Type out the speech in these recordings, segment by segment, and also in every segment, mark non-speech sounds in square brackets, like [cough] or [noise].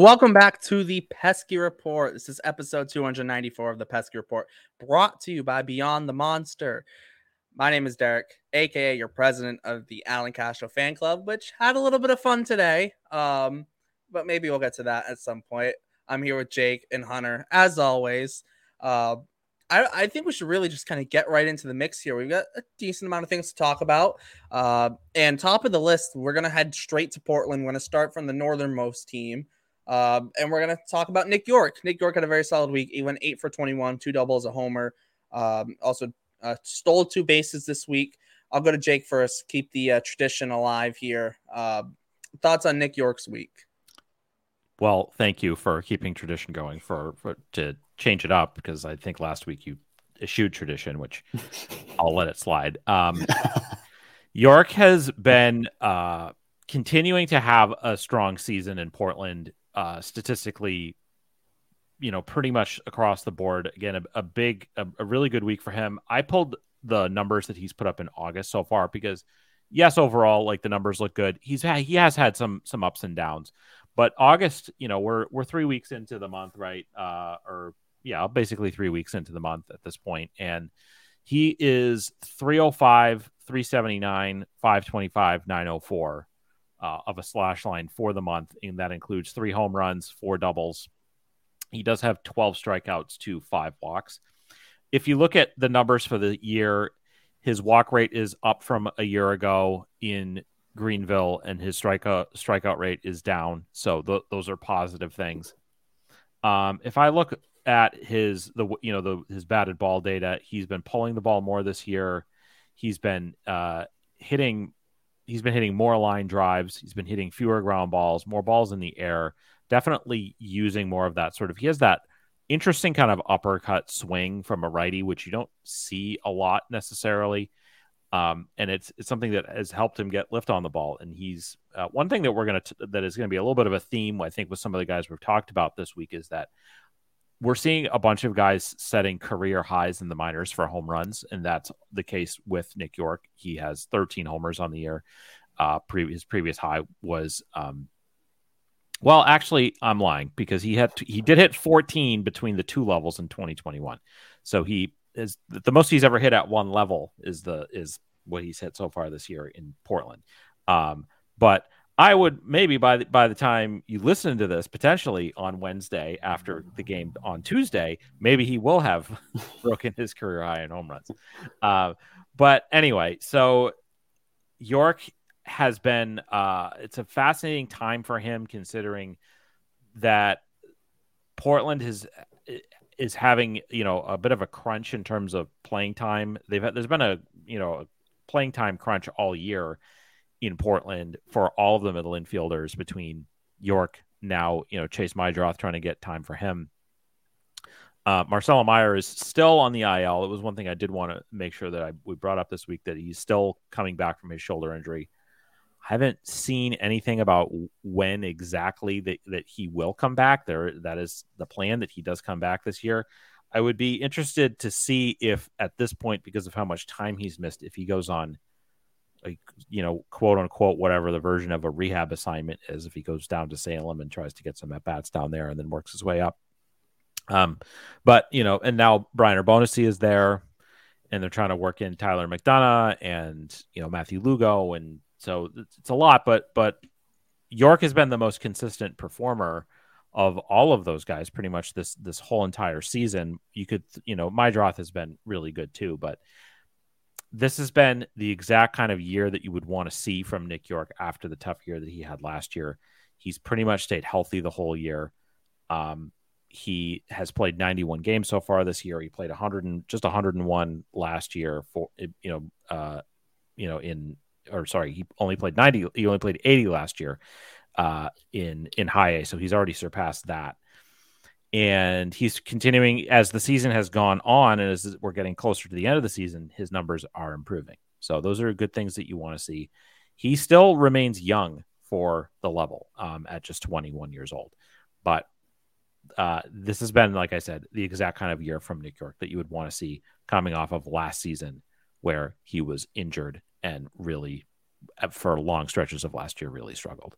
Welcome back to the Pesky Report. This is episode 294 of the Pesky Report, brought to you by Beyond the Monster. My name is Derrik, aka your president of the Allan Castro fan club, which had a little bit of fun today. Um, but maybe we'll get to that at some point. I'm here with Jake and Hunter, as always. Uh, I, I think we should really just kind of get right into the mix here. We've got a decent amount of things to talk about. Uh, and top of the list, we're going to head straight to Portland. We're going to start from the northernmost team. Um, and we're going to talk about Nick Yorke. Nick Yorke had a very solid week. He went eight for 21, two doubles, a homer. Um, also uh, stole two bases this week. I'll go to Jake first. Keep the uh, tradition alive here. Uh, thoughts on Nick Yorke's week? Well, thank you for keeping tradition going for, for to change it up because I think last week you eschewed tradition, which [laughs] I'll let it slide. Um, Yorke has been uh, continuing to have a strong season in Portland, uh, statistically, you know, pretty much across the board. Again, a, a big, a, a, really good week for him. I pulled the numbers that he's put up in August so far because, yes, overall, like the numbers look good. He's he has had some some ups and downs, but August, you know, we're we're three weeks into the month, right? Uh, or yeah, basically three weeks into the month at this point, and he is 305, 379, 525, 904 uh, of a slash line for the month, and that includes three home runs, four doubles. He does have 12 strikeouts to five walks. If you look at the numbers for the year, his walk rate is up from a year ago in Greenville, and his strikeout strikeout rate is down. So th- those are positive things. Um, if I look at his the you know the his batted ball data, he's been pulling the ball more this year. He's been uh, hitting. He's been hitting more line drives. He's been hitting fewer ground balls, more balls in the air. Definitely using more of that sort of. He has that interesting kind of uppercut swing from a righty, which you don't see a lot necessarily. Um, and it's it's something that has helped him get lift on the ball. And he's uh, one thing that we're gonna that is gonna be a little bit of a theme I think with some of the guys we've talked about this week is that we're seeing a bunch of guys setting career highs in the minors for home runs, and that's the case with Nick Yorke. He has 13 homers on the year. Uh, pre- his previous high was, um, well, actually, I'm lying because he had he did hit 14 between the two levels in 2021. So he is the most he's ever hit at one level is the is what he's hit so far this year in Portland. Um, but I would maybe by the, by the time you listen to this, potentially on Wednesday after the game on Tuesday, maybe he will have [laughs] broken his career high in home runs. Uh, but anyway, so Yorke has been uh, it's a fascinating time for him considering that Portland has is having you know a bit of a crunch in terms of playing time. They've had, there's been a you know a playing time crunch all year in Portland for all of the middle infielders between Yorke now, you know, Chase Meidroth trying to get time for him. Uh, Marcelo Meyer is still on the IL. It was one thing I did want to make sure that I we brought up this week that he's still coming back from his shoulder injury. I haven't seen anything about when exactly that, that he will come back. There, that is the plan that he does come back this year. I would be interested to see if at this point, because of how much time he's missed, if he goes on a you know quote unquote whatever the version of a rehab assignment is if he goes down to Salem and tries to get some at bats down there and then works his way up. Um, but you know, and now Brainer Bonaci is there, and they're trying to work in Tyler McDonough and you know Matthew Lugo, and so it's, a lot. But but Yorke has been the most consistent performer of all of those guys pretty much this this whole entire season. You could you know Meidroth has been really good too, but this has been the exact kind of year that you would want to see from Nick Yorke after the tough year that he had last year. He's pretty much stayed healthy the whole year. Um, he has played 91 games so far this year. He played 100 and just 101 last year for you know uh, you know in or sorry he only played 90 he only played 80 last year uh, in in high A so he's already surpassed that and he's continuing as the season has gone on and as we're getting closer to the end of the season his numbers are improving. So those are good things that you want to see. He still remains young for the level um, at just 21 years old. But uh, this has been like i said the exact kind of year from nick yorke that you would want to see coming off of last season where he was injured and really for long stretches of last year really struggled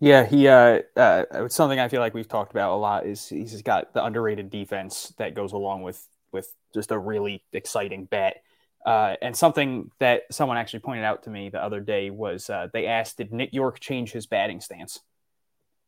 Yeah, he uh, uh it's something I feel like we've talked about a lot is he's got the underrated defense that goes along with with just a really exciting bat. Uh, and something that someone actually pointed out to me the other day was uh, they asked, did Nick Yorke change his batting stance?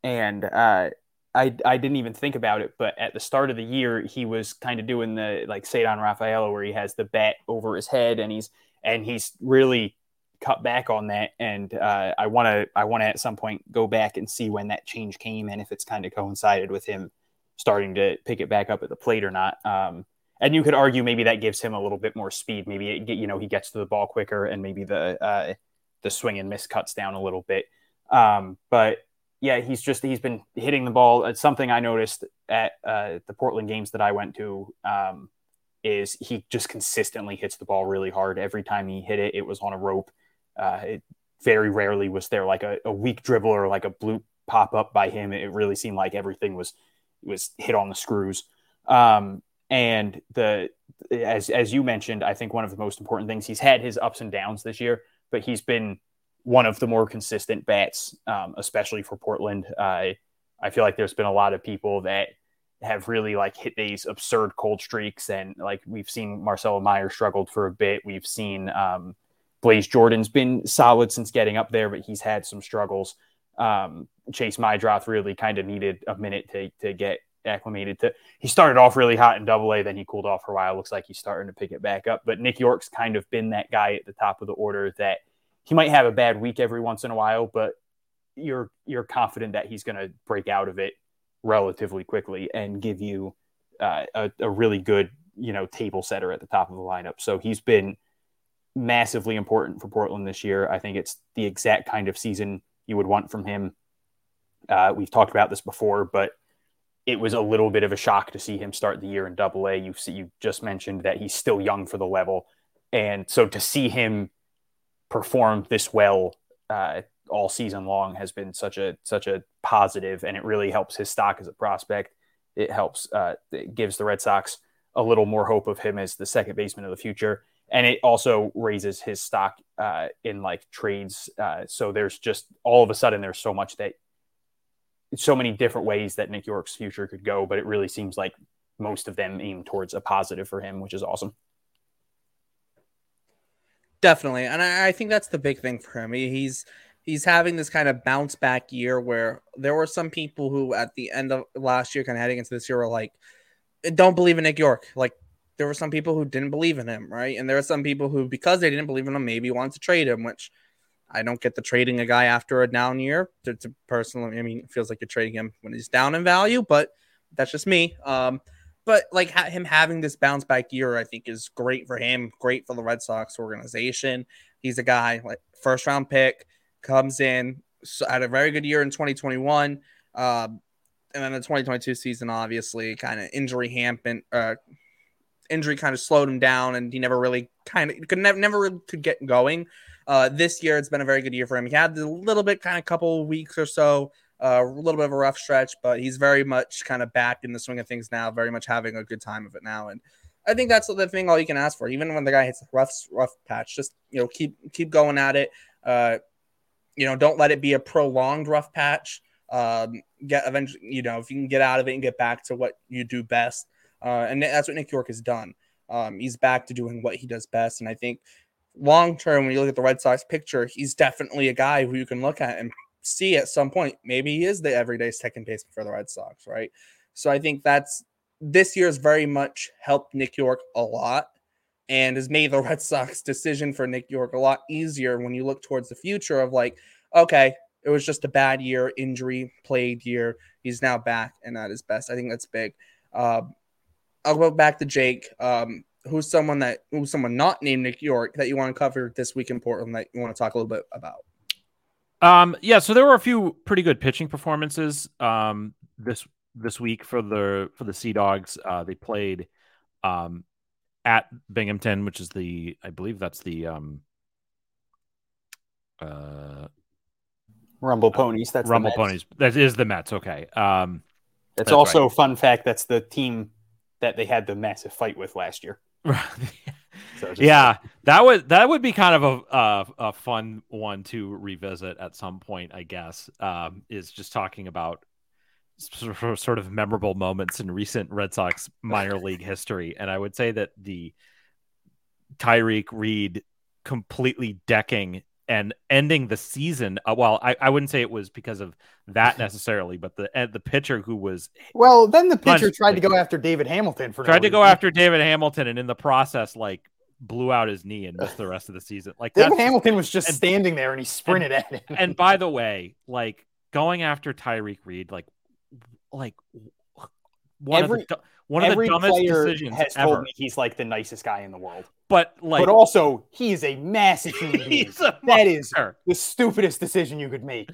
And uh, I, I didn't even think about it, but at the start of the year, he was kind of doing the like Ceddanne Rafaela, where he has the bat over his head, and he's and he's really cut back on that. And uh, I want to I want to at some point go back and see when that change came and if it's kind of coincided with him starting to pick it back up at the plate or not. Um, and you could argue maybe that gives him a little bit more speed. Maybe it, you know he gets to the ball quicker, and maybe the uh, the swing and miss cuts down a little bit. Um, but yeah, he's just he's been hitting the ball. It's something I noticed at uh, the Portland games that I went to. Um, is he just consistently hits the ball really hard every time he hit it? It was on a rope. Uh, it very rarely was there like a, a weak dribble or like a blue pop up by him. It really seemed like everything was was hit on the screws. Um, and the as as you mentioned, I think one of the most important things he's had his ups and downs this year, but he's been one of the more consistent bats, um, especially for Portland. Uh, I feel like there's been a lot of people that have really like hit these absurd cold streaks, and like we've seen Marcelo Meyer struggled for a bit. We've seen um, Blaze Jordan's been solid since getting up there, but he's had some struggles. Um, Chase Meidroth really kind of needed a minute to to get acclimated to. He started off really hot in Double A, then he cooled off for a while. Looks like he's starting to pick it back up. But Nick Yorke's kind of been that guy at the top of the order that he might have a bad week every once in a while, but you're you're confident that he's going to break out of it relatively quickly and give you uh, a, a really good you know table setter at the top of the lineup. So he's been massively important for Portland this year. I think it's the exact kind of season you would want from him. Uh, we've talked about this before, but it was a little bit of a shock to see him start the year in Double A. You you just mentioned that he's still young for the level, and so to see him perform this well uh, all season long has been such a such a positive, and it really helps his stock as a prospect. It helps uh, it gives the Red Sox a little more hope of him as the second baseman of the future, and it also raises his stock uh, in like trades. Uh, so there's just all of a sudden there's so much that so many different ways that Nick Yorke's future could go, but it really seems like most of them aim towards a positive for him, which is awesome. Definitely, and I, I think that's the big thing for him. He, he's he's having this kind of bounce back year where there were some people who at the end of last year, kind of heading into this year, were like, "Don't believe in Nick Yorke. Like there were some people who didn't believe in him, right? And there are some people who, because they didn't believe in him, maybe wanted to trade him, which I don't get the trading a guy after a down year. To, to personally, I mean, it feels like you're trading him when he's down in value, but that's just me. Um, but like ha- him having this bounce back year, I think is great for him, great for the Red Sox organization. He's a guy like first round pick comes in so had a very good year in 2021. Um, and then the 2022 season, obviously, kind of injury hampered, uh, injury kind of slowed him down, and he never really kind of could never never really could get going. Uh, this year, it's been a very good year for him. He had a little bit, kind of couple weeks or so uh, a little bit of a rough stretch, but he's very much kind of back in the swing of things now, very much having a good time of it now. And I think that's the thing all you can ask for. Even when the guy hits a rough rough patch, just you know, keep keep going at it. Uh, you know, don't let it be a prolonged rough patch. Um, get eventually, you know, if you can get out of it and get back to what you do best. Uh, and that's what Nick Yorke has done. Um, he's back to doing what he does best. And I think long term, when you look at the Red Sox picture, he's definitely a guy who you can look at and see at some point maybe he is the everyday second baseman for the Red Sox, right? So I think that's this year has very much helped Nick Yorke a lot and has made the [laughs] Red Sox decision for Nick Yorke a lot easier when you look towards the future of like, okay, it was just a bad year, injury played year. He's now back and at his best. I think that's big. Uh, I'll go back to Jake. Um, who's someone that who's someone not named Nick Yorke that you want to cover this week in Portland that you want to talk a little bit about? Um, yeah, so there were a few pretty good pitching performances um, this this week for the for the Sea Dogs. Uh, they played um, at Binghamton, which is the I believe that's the um, uh, Rumble Ponies. That's Rumble Ponies. That is the Mets. Okay. Um, that's, that's also right. fun fact. That's the team that they had the massive fight with last year. [laughs] So yeah, like... that would that would be kind of a uh, a fun one to revisit at some point, I guess. Um, is just talking about sort of memorable moments in recent Red Sox minor [laughs] league history, and I would say that the Tyreque Reed completely decking and ending the season. Uh, well, I, I wouldn't say it was because of that [laughs] necessarily, but the uh, the pitcher who was well, then the pitcher tried to go after David Hamilton for tried no to go after David Hamilton, and in the process, like blew out his knee and missed the rest of the season. Like David Hamilton was just and, standing there and he sprinted and, at him. And by the way, like going after Tyreque Reed, like like one Every, of the one of the dumbest decisions has ever. told me he's like the nicest guy in the world. But like, but also he is a massive human [laughs] being. that is the stupidest decision you could make.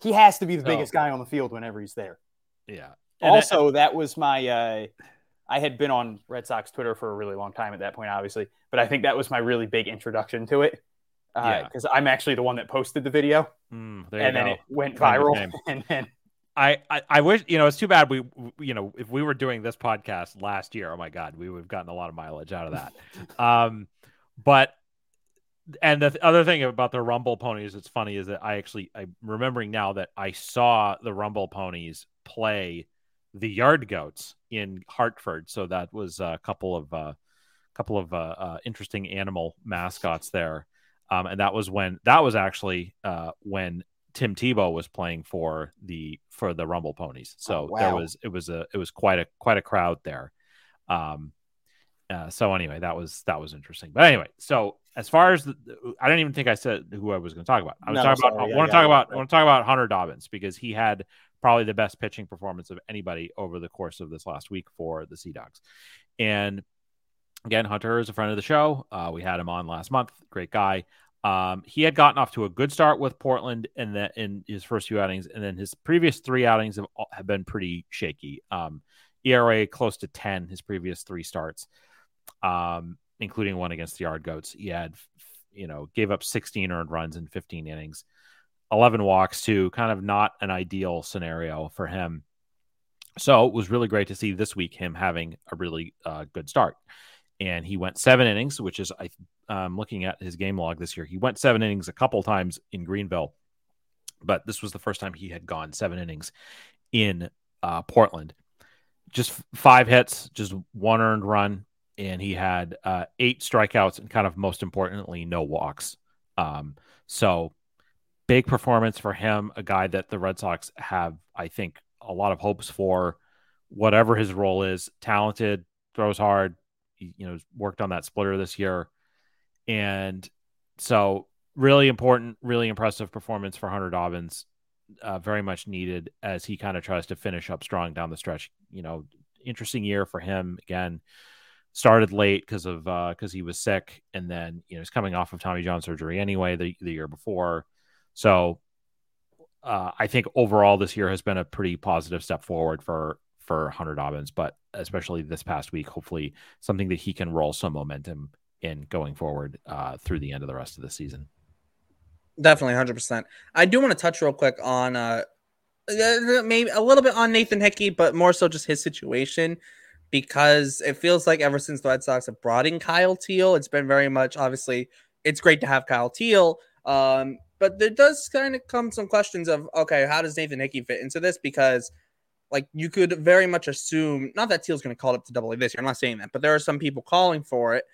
He has to be the biggest guy on the field whenever he's there. yeah. And also, that was my. Uh, I had been on Red Sox Twitter for a really long time at that point, obviously, but I think that was my really big introduction to it. Yeah. Because I'm actually the one that posted the video, mm, and then it went viral, [laughs] and then I, I I wish you know it's too bad we you know if we were doing this podcast last year oh my god we would have gotten a lot of mileage out of that. [laughs] Um but and the other thing about the rumble ponies that's funny is that I actually I'm remembering now that I saw the rumble ponies play the yard goats in Hartford. So that was a couple of uh couple of uh, uh interesting animal mascots there. Um and that was when that was actually uh when Tim Tebow was playing for the for the Rumble Ponies. So Oh, there was it was a it was quite a quite a crowd there. Um uh, so anyway, that was that was interesting. But anyway, so as far as the, I don't even think I said who I was going to talk about. I was No, talking about. sorry, I want to talk about. I want to talk about Hunter Dobbins because he had probably the best pitching performance of anybody over the course of this last week for the Sea Dogs. And again, Hunter is a friend of the show. Uh, we had him on last month. Great guy. Um, he had gotten off to a good start with Portland in in his first few outings, and then his previous three outings have, have been pretty shaky. Um, ERA close to ten his previous three starts, um, including one against the Yard Goats. He had, you know, gave up 16 earned runs in 15 innings, 11 walks too. Kind of not an ideal scenario for him. So it was really great to see this week him having a really uh, good start. And he went seven innings, which is I um, looking at his game log this year. He went seven innings a couple times in Greenville, but this was the first time he had gone seven innings in uh, Portland. Just five hits, just one earned run, and he had uh, eight strikeouts and kind of most importantly, no walks. Um, so big performance for him, a guy that the Red Sox have, I think, a lot of hopes for. Whatever his role is, talented, throws hard. You know, worked on that splitter this year, and so really important, really impressive performance for Hunter Dobbins. Uh, very much needed as he kind of tries to finish up strong down the stretch. You know, interesting year for him again. Started late because of because he was sick, and then you know he's coming off of Tommy John surgery anyway the the year before. So uh, I think overall this year has been a pretty positive step forward for for Hunter Dobbins, but especially this past week, hopefully something that he can roll some momentum in going forward uh, through the end of the rest of the season. Definitely, hundred percent. I do want to touch real quick on uh, uh, maybe a little bit on Nathan Hickey, but more so just his situation because it feels like ever since the Red Sox have brought in Kyle Teel, it's been very much obviously it's great to have Kyle Teel. Um, but there does kind of come some questions of okay, how does Nathan Hickey fit into this? Because like you could very much assume not that Teel's going to call it up to double A this year. I'm not saying that, but there are some people calling for it.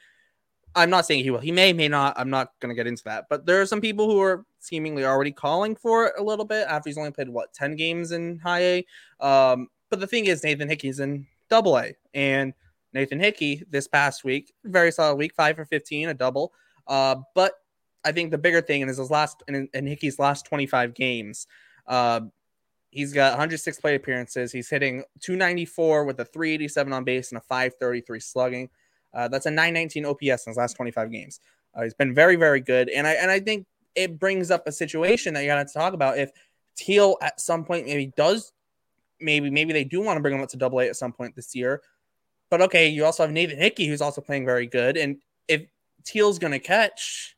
I'm not saying he will. He may, may not. I'm not going to get into that. But there are some people who are seemingly already calling for it a little bit after he's only played what 10 games in high A. Um, but the thing is, Nathan Hickey's in double A, and Nathan Hickey this past week, very solid week, five for 15, a double. Uh, but I think the bigger thing is his last in, in Hickey's last 25 games, uh, he's got 106 plate appearances. He's hitting 294 with a 387 on base and a 533 slugging. Uh, that's a 919 OPS in his last 25 games. Uh, he's been very, very good, and I and I think it brings up a situation that you got to talk about. If Teel at some point maybe does, maybe maybe they do want to bring him up to Double A at some point this year, but okay, you also have Nathan Hickey who's also playing very good, and if Teel's going to catch,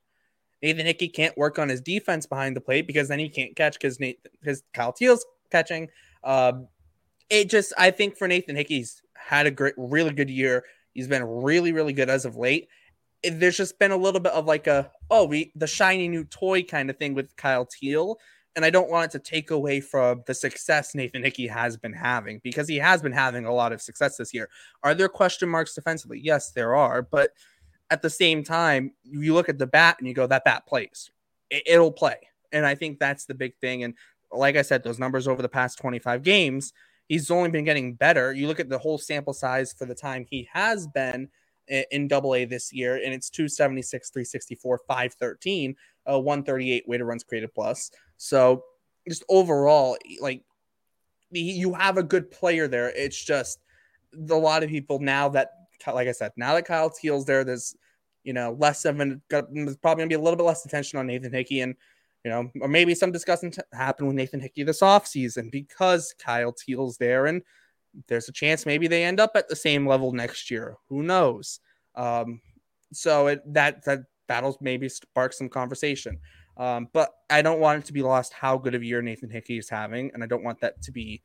Nathan Hickey can't work on his defense behind the plate because then he can't catch because Nate because Kyle Teel's catching. Um, it just I think for Nathan Hickey's had a great, really good year. He's been really, really good as of late. there's just been a little bit of like a oh we the shiny new toy kind of thing with Kyle Teel. And I don't want it to take away from the success Nathan Hickey has been having because he has been having a lot of success this year. Are there question marks defensively? Yes, there are. But at the same time, you look at the bat and you go, that bat plays. It, will play. And I think that's the big thing. And like I said, those numbers over the past 25 games, he's only been getting better. You look at the whole sample size for the time he has been in double A this year, and it's 276, 364, 513, uh, 138 weighted runs created plus. So just overall, like you have a good player there. It's just a lot of people now that, like I said, now that Kyle Teel's there, there's you know less of an there's probably gonna be a little bit less attention on Nathan Hickey and you know, or maybe some discussion t- happened with Nathan Hickey this offseason because Kyle Teel's there and there's a chance maybe they end up at the same level next year. Who knows? Um, so it, that that that'll maybe spark some conversation. Um, but I don't want it to be lost how good of a year Nathan Hickey is having, and I don't want that to be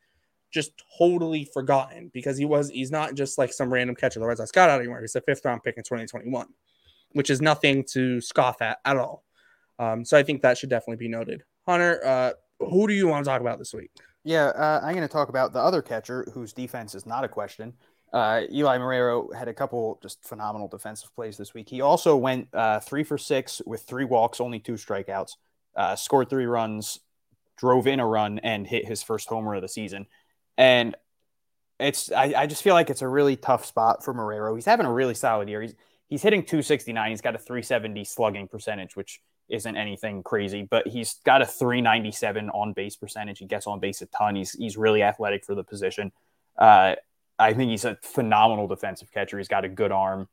just totally forgotten because he was he's not just like some random catcher the Red Sox got out anymore. He's a fifth round pick in 2021, which is nothing to scoff at at all. Um, so I think that should definitely be noted. Hunter, uh, who do you want to talk about this week? Yeah, uh, I'm going to talk about the other catcher whose defense is not a question. Uh, Eli Marrero had a couple just phenomenal defensive plays this week. He also went uh, three for six with three walks, only two strikeouts, uh, scored three runs, drove in a run, and hit his first homer of the season. And it's I, I just feel like it's a really tough spot for Marrero. He's having a really solid year. He's he's hitting 269. He's got a 370 slugging percentage, which isn't anything crazy, but he's got a 397 on base percentage. He gets on base a ton. He's he's really athletic for the position. Uh, I think he's a phenomenal defensive catcher. He's got a good arm.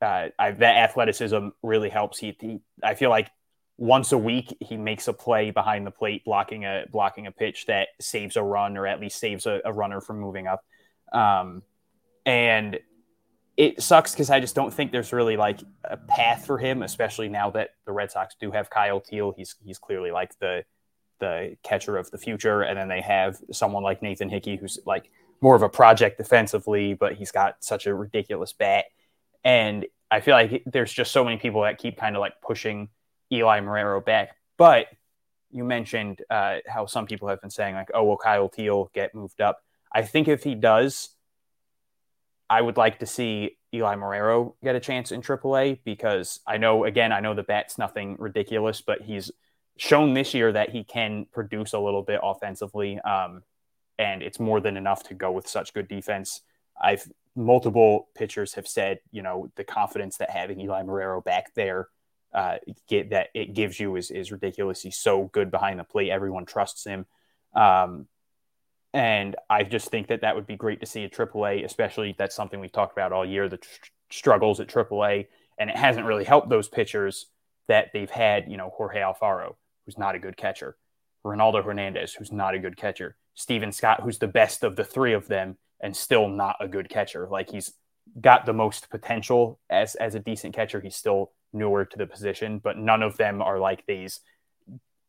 Uh, I, that athleticism really helps. He, he, I feel like once a week he makes a play behind the plate, blocking a blocking a pitch that saves a run or at least saves a, a runner from moving up. Um, and it sucks because I just don't think there's really like a path for him, especially now that the Red Sox do have Kyle Teel. He's he's clearly like the the catcher of the future, and then they have someone like Nathan Hickey, who's like more of a project defensively, but he's got such a ridiculous bat. And I feel like there's just so many people that keep kind of like pushing Eli Marrero back. But you mentioned uh, how some people have been saying, like, oh, will Kyle Teel get moved up? I think if he does, I would like to see Eli Marrero get a chance in AAA because I know, again, I know the bat's nothing ridiculous, but he's shown this year that he can produce a little bit offensively. Um, and it's more than enough to go with such good defense. I've multiple pitchers have said, you know, the confidence that having Eli Marrero back there uh, get that it gives you is is ridiculous. He's so good behind the plate. Everyone trusts him. Um, and I just think that that would be great to see at AAA, especially that's something we've talked about all year the tr- struggles at AAA. And it hasn't really helped those pitchers that they've had, you know, Jorge Alfaro, who's not a good catcher, Ronaldo Hernandez, who's not a good catcher, Stephen Scott, who's the best of the three of them and still not a good catcher. Like he's got the most potential as as a decent catcher. He's still newer to the position, but none of them are like these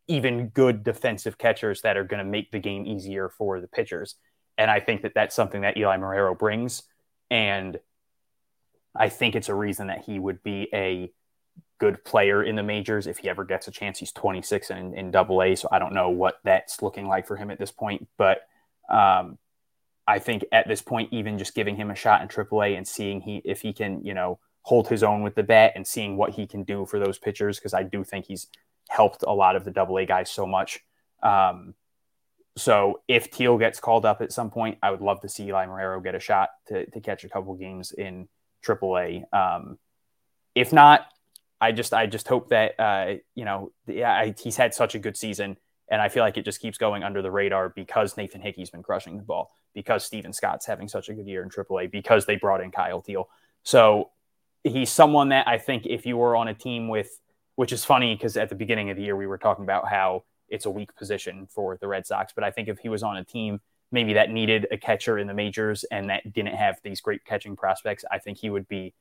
even good defensive catchers that are going to make the game easier for the pitchers. And I think that that's something that Eli Marrero brings. And I think it's a reason that he would be a good player in the majors if he ever gets a chance. He's 26 in, in double A, so I don't know what that's looking like for him at this point. But um, I think at this point, even just giving him a shot in triple A and seeing he if he can, you know, hold his own with the bat and seeing what he can do for those pitchers, because I do think he's helped a lot of the double A guys so much. Um, so if Teel gets called up at some point, I would love to see Eli Marrero get a shot to, to catch a couple games in triple A. Um, if not, I just I just hope that uh, you know yeah he's had such a good season, and I feel like it just keeps going under the radar because Nathan Hickey's been crushing the ball, because Stephen Scott's having such a good year in AAA, because they brought in Kyle Teel. So he's someone that I think if you were on a team with, which is funny because at the beginning of the year we were talking about how it's a weak position for the Red Sox, but I think if he was on a team maybe that needed a catcher in the majors and that didn't have these great catching prospects, I think he would be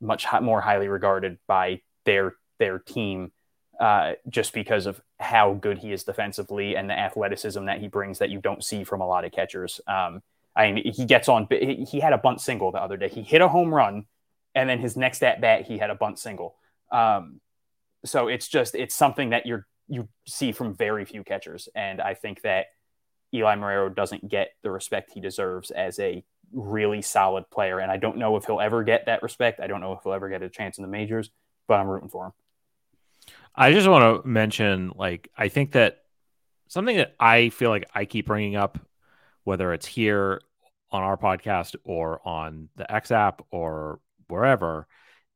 much more highly regarded by their their team uh, just because of how good he is defensively and the athleticism that he brings that you don't see from a lot of catchers. Um, I mean, he gets on. He had a bunt single the other day. He hit a home run and then his next at bat he had a bunt single. Um, so it's just it's something that you're you see from very few catchers, and I think that Eli Marrero doesn't get the respect he deserves as a really solid player. And I don't know if he'll ever get that respect. I don't know if he'll ever get a chance in the majors, but I'm rooting for him. I just want to mention, like, I think that something that I feel like I keep bringing up, whether it's here on our podcast or on the X app or wherever,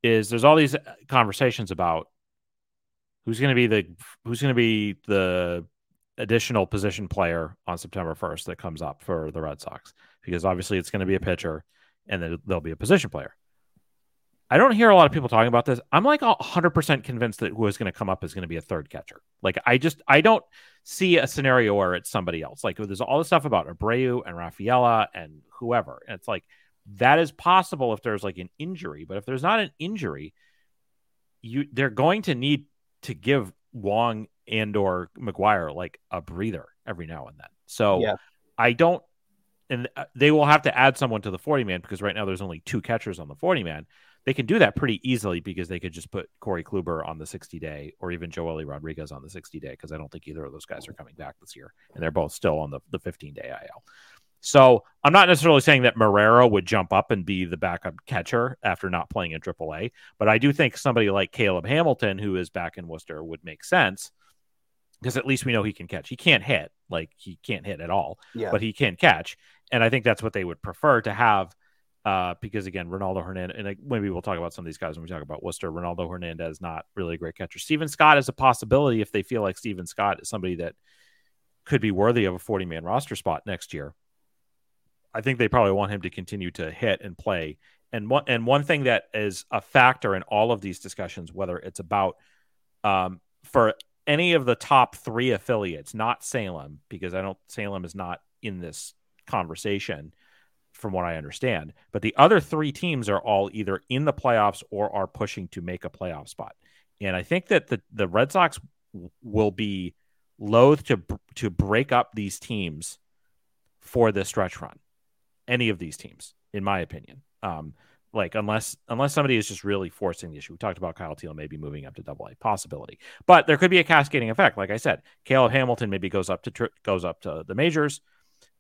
is there's all these conversations about who's going to be the who's going to be the additional position player on September 1st that comes up for the Red Sox because obviously it's going to be a pitcher and then there'll be a position player. I don't hear a lot of people talking about this. I'm like 100% convinced that who is going to come up is going to be a third catcher. Like I just I don't see a scenario where it's somebody else. Like there's all this stuff about Abreu and Rafaela and whoever. And it's like that is possible if there's like an injury, but if there's not an injury, you they're going to need to give Wong and or McGuire like a breather every now and then. So yeah. I don't, and uh, they will have to add someone to the 40 man because right now there's only two catchers on the 40 man. They can do that pretty easily because they could just put Corey Kluber on the 60 day or even Joely Rodriguez on the 60 day because I don't think either of those guys are coming back this year. And they're both still on the, the 15 day IL. So I'm not necessarily saying that Marrero would jump up and be the backup catcher after not playing in AAA, but I do think somebody like Caleb Hamilton, who is back in Worcester, would make sense because at least we know he can catch. He can't hit, like he can't hit at all, yeah. but he can catch. And I think that's what they would prefer to have. Uh, because again, Ronaldo Hernandez, and maybe we'll talk about some of these guys when we talk about Worcester. Ronaldo Hernandez, is not really a great catcher. Stephen Scott is a possibility if they feel like Stephen Scott is somebody that could be worthy of a 40 man roster spot next year. I think they probably want him to continue to hit and play. And one and one thing that is a factor in all of these discussions, whether it's about um, for any of the top three affiliates, not Salem, because I don't Salem is not in this conversation, from what I understand. But the other three teams are all either in the playoffs or are pushing to make a playoff spot. And I think that the the Red Sox will be loath to to break up these teams for this stretch run any of these teams, in my opinion. Um, like unless unless somebody is just really forcing the issue. We talked about Kyle Teel maybe moving up to double A possibility, but there could be a cascading effect. Like I said, Caleb Hamilton maybe goes up to tri- goes up to the majors.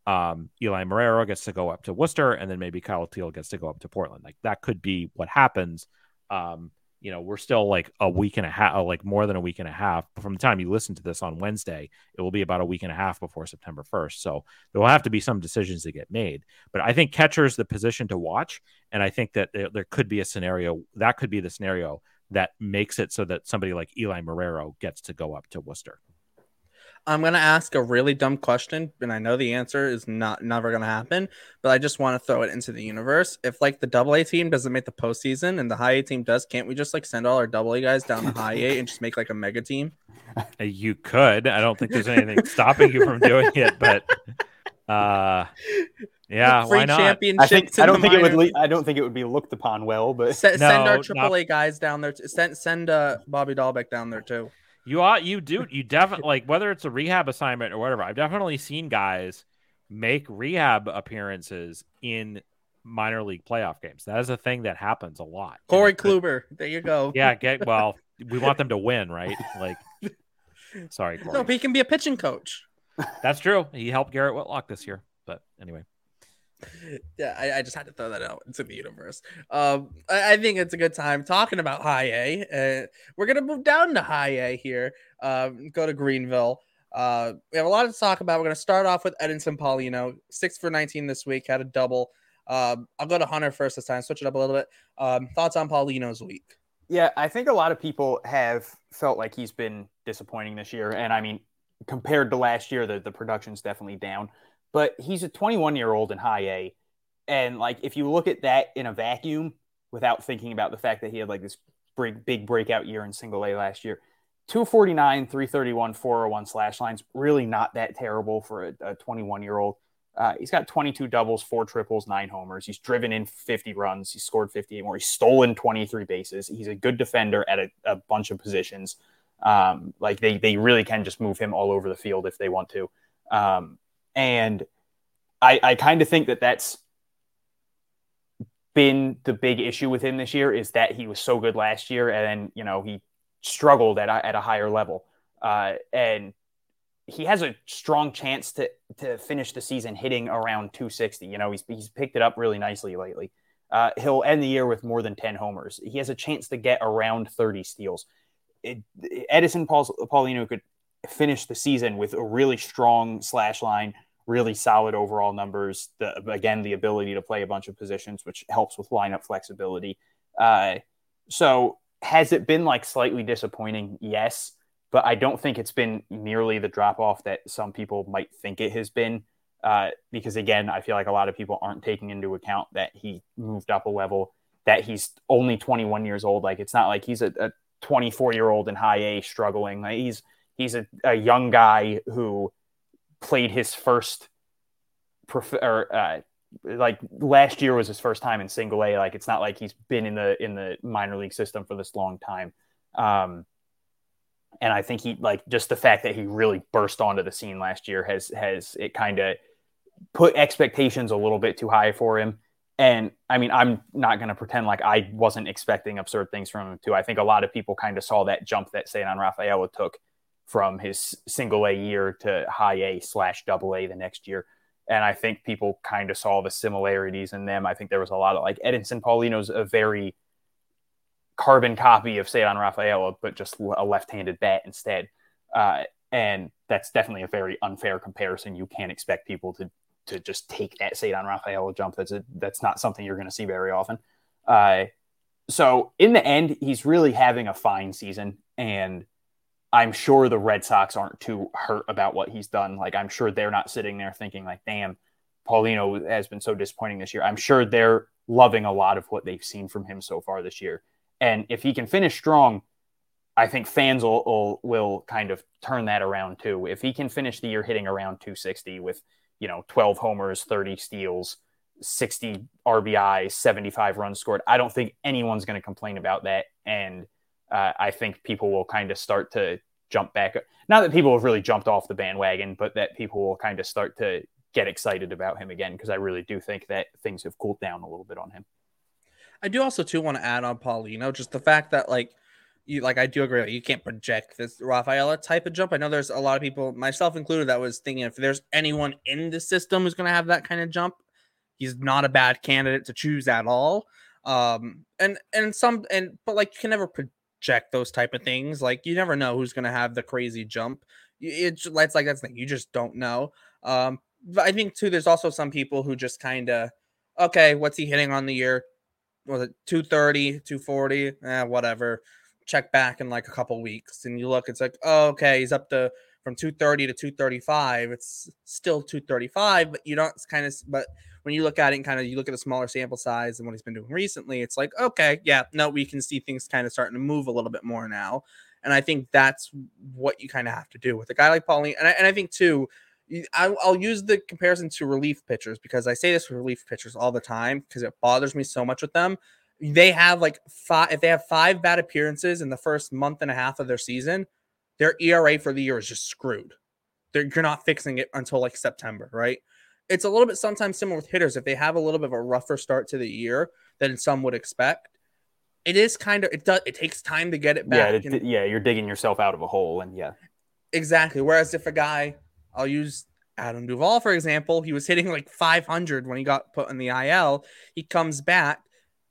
Um, Eli Marrero gets to go up to Worcester, and then maybe Kyle Teel gets to go up to Portland. Like that could be what happens. Um, you know, we're still like a week and a half, like more than a week and a half. From the time you listen to this on Wednesday, it will be about a week and a half before September 1st. So there will have to be some decisions that get made. But I think catcher is the position to watch. And I think that there, there could be a scenario that could be the scenario that makes it so that somebody like Eli Marrero gets to go up to Worcester. I'm gonna ask a really dumb question, and I know the answer is not never gonna happen, but I just want to throw it into the universe. If like the double A team doesn't make the postseason and the high A team does, can't we just like send all our double A guys down to high A and just make like a mega team? Uh, you could. I don't think there's anything stopping you from doing it, but uh yeah, why not? I, think, I don't think minor... it would. Le- I don't think it would be looked upon well. But send, no, send our AAA not... guys down there. Send send uh, Bobby Dalbec down there too. You ought you do you definitely [laughs] like whether it's a rehab assignment or whatever. I've definitely seen guys make rehab appearances in minor league playoff games. That is a thing that happens a lot. Corey Kluber, there you go. Yeah, [laughs] get well. we want them to win, right? Like, sorry, Corey. no, but he can be a pitching coach. That's true. He helped Garrett Whitlock this year, but anyway yeah, I, I, just had to throw that out into the universe. Um, I, I, think it's a good time talking about high A. Uh, we're gonna move down to high A here. Um, go to Greenville. Uh, we have a lot to talk about. We're gonna start off with Eddinson Paulino, six for 19 this week, had a double. Um, I'll go to Hunter first this time, switch it up a little bit. Um, thoughts on Paulino's week? Yeah, I think a lot of people have felt like he's been disappointing this year, and I mean, compared to last year, the the production's definitely down but he's a 21 year old in high A. And like, if you look at that in a vacuum without thinking about the fact that he had like this big, big breakout year in single A last year, 249, 331, 401 slash lines, really not that terrible for a 21 year old. Uh, he's got 22 doubles, four triples, nine homers. He's driven in 50 runs. He's scored 58 more. He's stolen 23 bases. He's a good defender at a, a bunch of positions. Um, like they, they really can just move him all over the field if they want to. Um, and I, I kind of think that that's been the big issue with him this year is that he was so good last year and then you know he struggled at a, at a higher level. Uh, and he has a strong chance to to finish the season hitting around 260 you know he's, he's picked it up really nicely lately. Uh, he'll end the year with more than 10 homers. He has a chance to get around 30 steals. It, eddinson Paul, paulino could finish the season with a really strong slash line really solid overall numbers. The, again, the ability to play a bunch of positions, which helps with lineup flexibility. Uh, so, has it been like slightly disappointing? Yes, but I don't think it's been nearly the drop off that some people might think it has been. Uh, because again, I feel like a lot of people aren't taking into account that he moved up a level, that he's only 21 years old. Like it's not like he's a 24 year old in high A struggling. Like, he's he's a, a young guy who played his first prof- or uh, like last year was his first time in single A. Like it's not like he's been in the in the minor league system for this long time. Um, and I think he like just the fact that he really burst onto the scene last year has has it kind of put expectations a little bit too high for him. And I mean, I'm not going to pretend like I wasn't expecting absurd things from him too. I think a lot of people kind of saw that jump that Ceddanne Rafaela took from his single A year to high A slash double A the next year. And I think people kind of saw the similarities in them. I think there was a lot of like Eddinson Paulino's a very carbon copy of Ceddanne Rafaela, but just a left handed bat instead. Uh, and that's definitely a very unfair comparison. You can't expect people to to just take that Ceddanne Rafaela jump. That's a, that's not something you're going to see very often. Uh, so in the end, he's really having a fine season, and I'm sure the Red Sox aren't too hurt about what he's done. Like I'm sure they're not sitting there thinking like, damn, Paulino has been so disappointing this year. I'm sure they're loving a lot of what they've seen from him so far this year. And if he can finish strong, I think fans will, will, will kind of turn that around too. If he can finish the year hitting around 260 with, you know, 12 homers, 30 steals, 60 RBI, 75 runs scored, I don't think anyone's going to complain about that. And uh, I think people will kind of start to jump back. Not that people have really jumped off the bandwagon, but that people will kind of start to get excited about him again because I really do think that things have cooled down a little bit on him. I do also too want to add on Paulino, just the fact that like you like I do agree you can't project this Rafaela type of jump. I know there's a lot of people, myself included, that was thinking if there's anyone in the system who's going to have that kind of jump, he's not a bad candidate to choose at all. Um, and and some and but like you can never check those type of things. Like you never know who's going to have the crazy jump. It's it's like that's the thing. You just don't know. Um, but I think too, there's also some people who just kind of, okay, what's he hitting on the year? Was it 230, 240? Eh, whatever. Check back in like a couple weeks and you look, it's like, oh, okay, he's up to from 230 to 235. It's still 235, but you don't kind of, but when you look at it and kind of you look at a smaller sample size and what he's been doing recently, it's like, okay, yeah, no, we can see things kind of starting to move a little bit more now. And I think that's what you kind of have to do with a guy like Paulino. And I, and I think too, I, will use the comparison to relief pitchers because I say this with relief pitchers all the time because it bothers me so much with them. They have like five, if they have five bad appearances in the first month and a half of their season, their ERA for the year is just screwed. They're, you're not fixing it until like September, right? It's a little bit sometimes similar with hitters. If they have a little bit of a rougher start to the year than some would expect, it is kind of it does it takes time to get it back. Yeah, it, and, yeah, you're digging yourself out of a hole, and yeah, exactly. Whereas if a guy, I'll use Adam Duvall for example, he was hitting like 500 when he got put in the IL. He comes back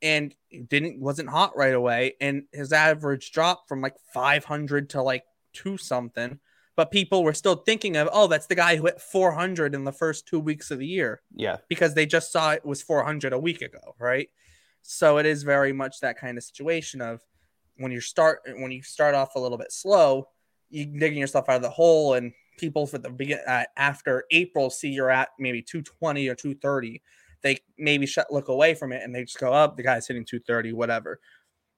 and didn't wasn't hot right away, and his average dropped from like 500 to like two something but people were still thinking of, oh, that's the guy who hit 400 in the first two weeks of the year. Yeah. Because they just saw it was 400 a week ago, right? So it is very much that kind of situation of when you start when you start off a little bit slow, you digging yourself out of the hole, and people for the begin uh, after April see you're at maybe 220 or 230. They maybe shut look away from it and they just go up. Oh, the guy's hitting 230, whatever.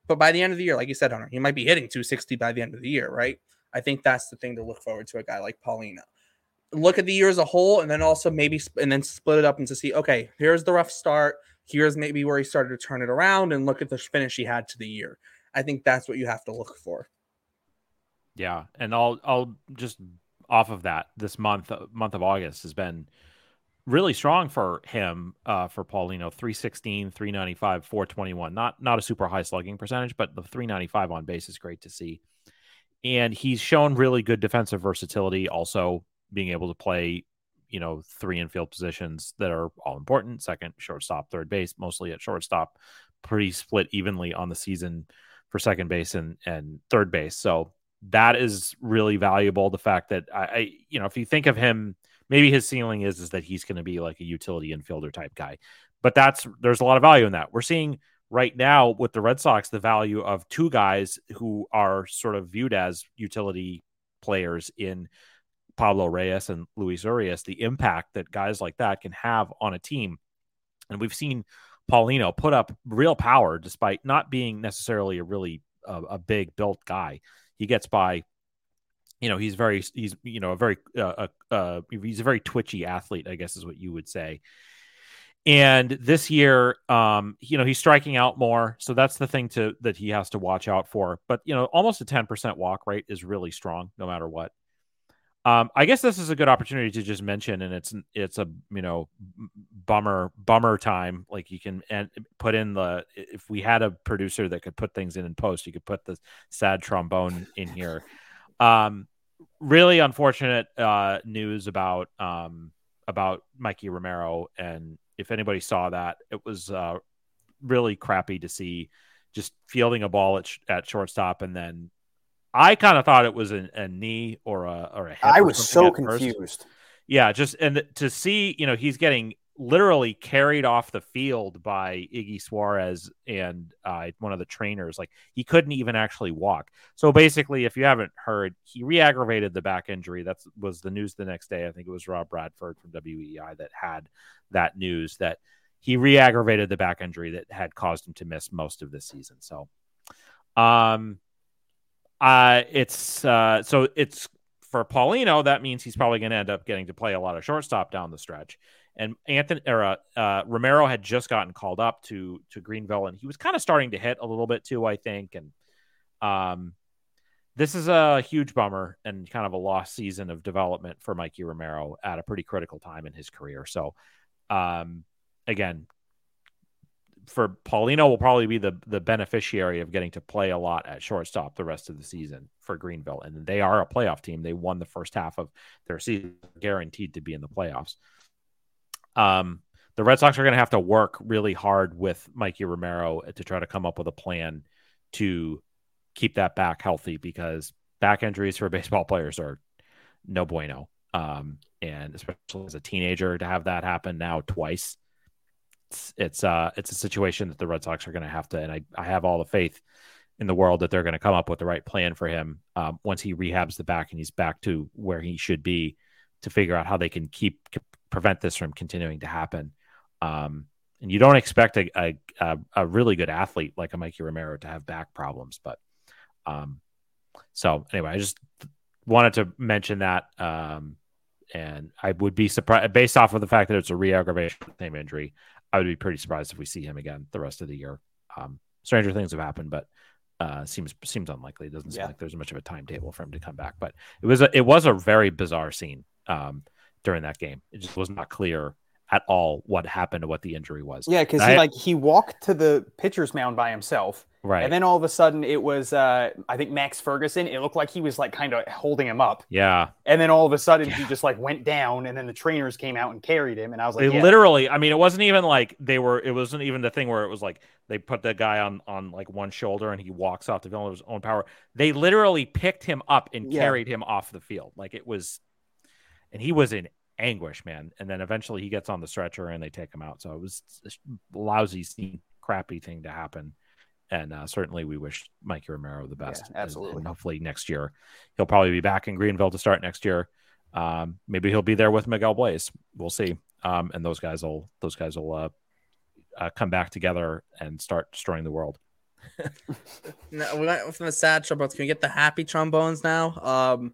But by the end of the year, like you said, Hunter, he might be hitting 260 by the end of the year, right? I think that's the thing to look forward to a guy like Paulino. Look at the year as a whole, and then also maybe and then split it up and to see. Okay, here's the rough start. Here's maybe where he started to turn it around, and look at the finish he had to the year. I think that's what you have to look for. Yeah, and I'll I'll just off of that. This month uh, month of August has been really strong for him uh, for Paulino 316, 395, 421. Not not a super high slugging percentage, but the 395 on base is great to see. And he's shown really good defensive versatility, also being able to play, you know, three infield positions that are all important second, shortstop, third base, mostly at shortstop, pretty split evenly on the season for second base and, and third base. So that is really valuable. The fact that I, I you know, if you think of him maybe his ceiling is is that he's going to be like a utility infielder type guy. But that's there's a lot of value in that. We're seeing right now with the Red Sox the value of two guys who are sort of viewed as utility players in Pablo Reyes and Luis Urias, the impact that guys like that can have on a team. And we've seen Paulino put up real power despite not being necessarily a really a big built guy. He gets by you know he's very he's you know a very uh, uh, he's a very twitchy athlete i guess is what you would say and this year um you know he's striking out more. So that's the thing to that he has to watch out for. But you know almost a 10% walk rate is really strong no matter what. Um i guess this is a good opportunity to just mention and it's it's a you know bummer bummer time. Like you can and put in the if we had a producer that could put things in in post you could put the sad trombone in here. Um, really unfortunate uh, news about um, about Mikey Romero, and if anybody saw that, it was uh, really crappy to see just fielding a ball at, sh- at shortstop, and then I kind of thought it was a, a, knee or a or a. I was so confused. First. Yeah, just and to see, you know, he's getting literally carried off the field by Iggy Suarez and uh, one of the trainers. Like he couldn't even actually walk. So basically, if you haven't heard, he re-aggravated the back injury. That was the news the next day. I think it was Rob Bradford from WEEI that had that news that he re-aggravated the back injury that had caused him to miss most of this season. So, um, uh, it's uh, so it's for Paulino. That means he's probably going to end up getting to play a lot of shortstop down the stretch and Anthony or uh, uh, Romero had just gotten called up to to Greenville, and he was kind of starting to hit a little bit too, I think. And um, this is a huge bummer and kind of a lost season of development for Mikey Romero at a pretty critical time in his career. So, um, again, for Paulino will probably be the the beneficiary of getting to play a lot at shortstop the rest of the season for Greenville, and they are a playoff team. They won the first half of their season, guaranteed to be in the playoffs. Um, the Red Sox are going to have to work really hard with Mikey Romero to try to come up with a plan to keep that back healthy because back injuries for [laughs] baseball players are no bueno. Um, and especially as a teenager to have that happen now twice, it's it's uh it's a situation that the Red Sox are going to have to. And I I have all the faith in the world that they're going to come up with the right plan for him um, once he rehabs the back and he's back to where he should be to figure out how they can keep prevent this from continuing to happen. Um, and you don't expect a, a, a, really good athlete like a Mikey Romero to have back problems. But um, so anyway, I just wanted to mention that. Um, and I would be surprised based off of the fact that it's a re-aggravation of the same injury. I would be pretty surprised if we see him again the rest of the year. Um, stranger things have happened, but uh, seems seems unlikely. It doesn't seem yeah. like there's much of a timetable for him to come back. But it was a, it was a very bizarre scene. Um, during that game. It just was not clear at all what happened or what the injury was. Yeah, because he like he walked to the pitcher's mound by himself. Right. And then all of a sudden it was uh I think Max Ferguson. It looked like he was like kind of holding him up. Yeah. And then all of a sudden yeah. he just like went down and then the trainers came out and carried him. And I was like, yeah. literally, I mean, it wasn't even like they were it wasn't even the thing where it was like they put the guy on on like one shoulder and he walks off the field of his own power. They literally picked him up and yeah. carried him off the field. Like it was and he was in anguish, man. And then eventually he gets on the stretcher and they take him out. So it was a lousy, scene, crappy thing to happen. And uh, certainly we wish Mikey Romero the best. Yeah, absolutely. And, hopefully next year he'll probably be back in Greenville to start next year. Um, maybe he'll be there with Miguel Bleis. We'll see. Um, and those guys will those guys will uh, uh, come back together and start destroying the world. [laughs] no, we went from the sad trombones. Can we get the happy trombones now? Um,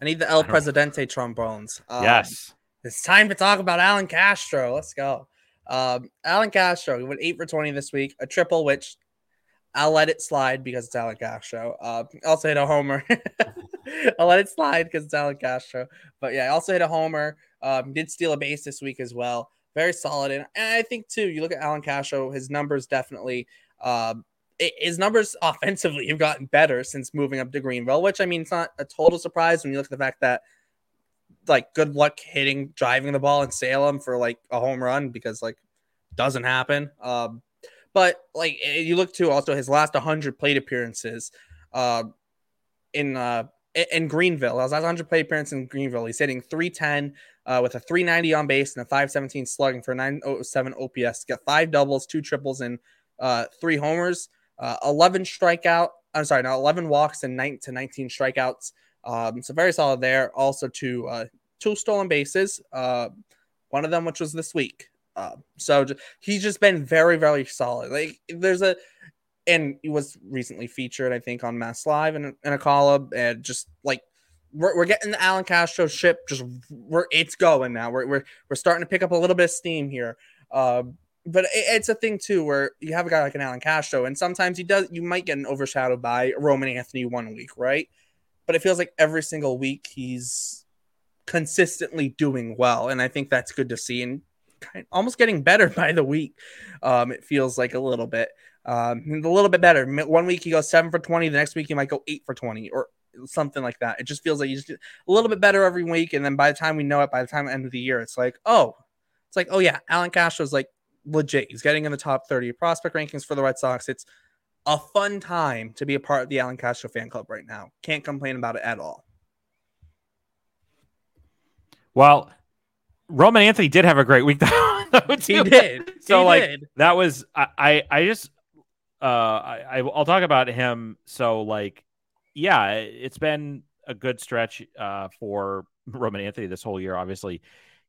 I need the El Presidente trombones. Um, yes. It's time to talk about Allan Castro. Let's go. Um, Allan Castro, he went eight for 20 this week, a triple, which I'll let it slide because it's Allan Castro. Uh, also hit a homer. [laughs] I'll let it slide because it's Allan Castro. But yeah, I also hit a homer. Um, did steal a base this week as well. Very solid. And, and I think too, you look at Allan Castro, his numbers definitely. Um, his numbers [laughs] offensively have gotten better since moving up to Greenville, which I mean, it's not a total surprise when you look at the fact that like good luck hitting driving the ball in Salem for like a home run because like doesn't happen. Um, but like you look to also his last 100 plate appearances uh, in uh, in Greenville. His last 100 plate appearance in Greenville, he's hitting 310 uh, with a 390 on base and a 517 slugging for 907 OPS. He's got five doubles, two triples, and uh, three homers. Uh, 11 strikeout. I'm sorry, now 11 walks and 9 to 19 strikeouts. Um, so very solid there. Also to uh, two stolen bases. Uh, one of them, which was this week. Uh, so he's just been very, very solid. Like there's a, and he was recently featured, I think, on Mass Live in, in a column, and just like we're, we're getting the Allan Castro ship. Just we're it's going now. We're we're we're starting to pick up a little bit of steam here. Uh, but it, it's a thing too where you have a guy like an Allan Castro, and sometimes he does. You might get an overshadowed by Roman Anthony one week, right? But it feels like every single week he's consistently doing well, and I think that's good to see. And kind of almost getting better [laughs] by the week. Um, it feels like a little bit, um, a little bit better. One week he goes seven for twenty, the next week he might go eight for twenty or something like that. It just feels like he's a little bit better every week, and then by the time we know it, by the time end of the year, it's like, oh, it's like, oh yeah, Allan Castro's like legit. He's getting in the top thirty prospect rankings for the Red Sox. It's a fun time to be a part of the Allan Castro fan club right now. Can't complain about it at all. Well, Roman Anthony did have a great week [laughs] though. he did. So he like did. that was I I just uh I I'll talk about him. So like yeah, it's been a good stretch uh for Roman Anthony this whole year. Obviously,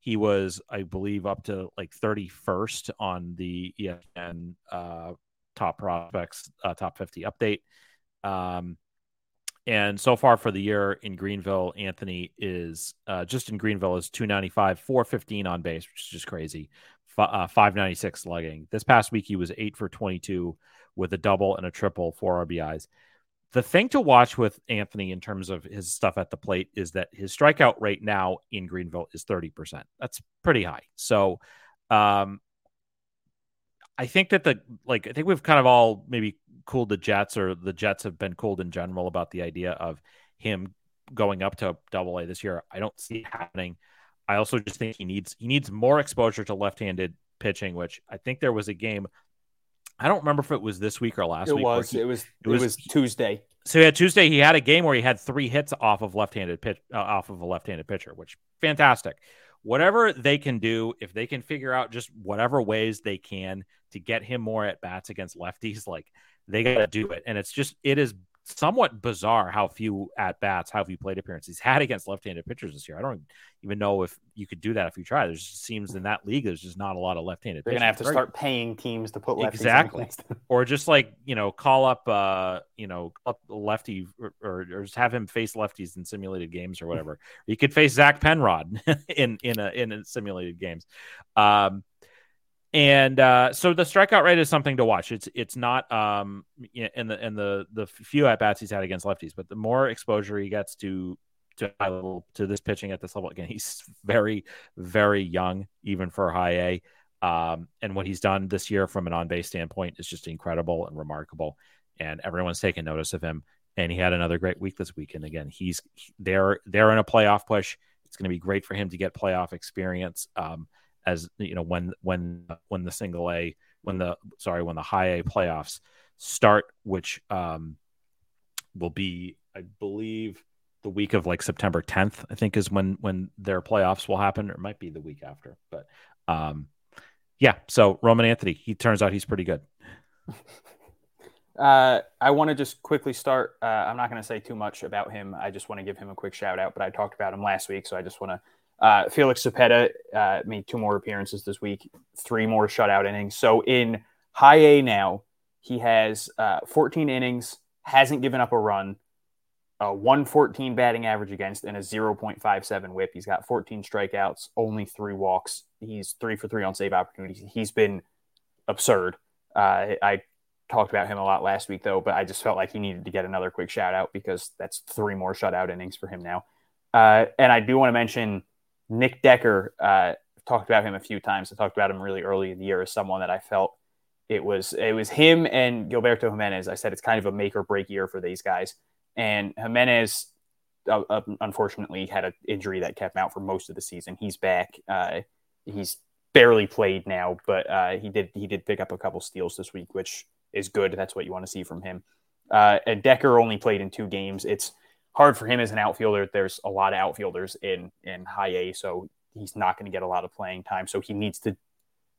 he was I believe up to like 31st on the ESPN uh top prospects uh, top 50 update. Um and so far for the year in Greenville, Anthony is uh, just in Greenville is 295, 415 on base, which is just crazy. F- uh, 596 slugging. This past week, he was eight for 22 with a double and a triple, four RBIs. The thing to watch with Anthony in terms of his stuff at the plate is that his strikeout rate now in Greenville is 30%. That's pretty high. So, um, I think that the like I think we've kind of all maybe cooled the Jets or the Jets have been cooled in general about the idea of him going up to double A this year. I don't see it happening. I also just think he needs he needs more exposure to left-handed pitching, which I think there was a game. I don't remember if it was this week or last it week. Was, he, it was. It was. It was Tuesday. So he had Tuesday. He had a game where he had three hits off of left-handed pitch uh, off of a left-handed pitcher, which fantastic. Whatever they can do, if they can figure out just whatever ways they can to get him more at bats against lefties, like they got to do it. And it's just, it is somewhat bizarre how few at bats, how few plate appearances he's had against left-handed pitchers this year. I don't even know if you could do that if you try. There just seems in that league there's just not a lot of left-handed. They're gonna have to start paying teams to put lefties exactly, or just like you know call up uh you know up lefty or, or, or, just have him face lefties in simulated games or whatever. [laughs] you could face Zach Penrod [laughs] in in a in a simulated games. Um, and uh, so the strikeout rate is something to watch. It's it's not um in the in the the few at bats he's had against lefties, but the more exposure he gets to to high level to this pitching at this level again, he's very very young even for high A. Um, and what he's done this year from an on base standpoint is just incredible and remarkable, and everyone's taken notice of him. And he had another great week this week. And again, he's they're they're in a playoff push. It's going to be great for him to get playoff experience. Um, as you know when when when the single A when the sorry when the high A playoffs start, which um, will be I believe the week of like September 10th. I think is when when their playoffs will happen, or it might be the week after. But um, yeah, so Roman Anthony, he turns out he's pretty good. [laughs] Uh, I want to just quickly start. Uh, I'm not going to say too much about him. I just want to give him a quick shout out. But I talked about him last week, so I just want to uh, Felix Cepeda uh, made two more appearances this week, three more shutout innings. So in high A now, he has uh, 14 innings, hasn't given up a run, a 114 batting average against, and a 0.57 whip. He's got 14 strikeouts, only three walks. He's three for three on save opportunities. He's been absurd. Uh, I talked about him a lot last week, though, but I just felt like he needed to get another quick shout out because that's three more shutout innings for him now. Uh, and I do want to mention Nick Decker. Uh, talked about him a few times. I talked about him really early in the year as someone that I felt it was it was him and Gilberto Jimenez. I said it's kind of a make or break year for these guys. And Jimenez, uh, uh, unfortunately, had an injury that kept him out for most of the season. He's back. Uh, he's barely played now, but uh, he did he did pick up a couple steals this week, which is good. That's what you want to see from him. Uh, and Decker only played in two games. It's hard for him as an outfielder. There's a lot of outfielders in in high A, so he's not going to get a lot of playing time. So he needs to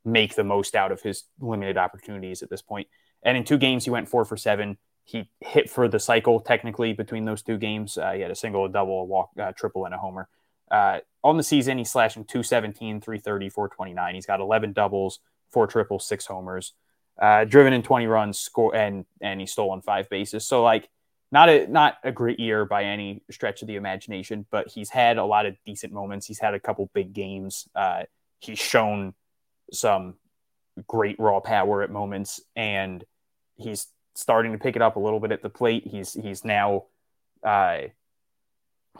make the most out of his limited opportunities at this point. And in two games, he went four for seven. He hit for the cycle technically between those two games. Uh, he had a single, a double, a walk, uh, triple, and a homer. Uh, on the season, he's slashing 217, 330, 429. He's got 11 doubles, four triples, six homers, uh, driven in 20 runs, score, and and he's stolen five bases. So like not a not a great year by any stretch of the imagination, but he's had a lot of decent moments. He's had a couple big games. Uh, he's shown some great raw power at moments, and he's starting to pick it up a little bit at the plate. He's he's now uh,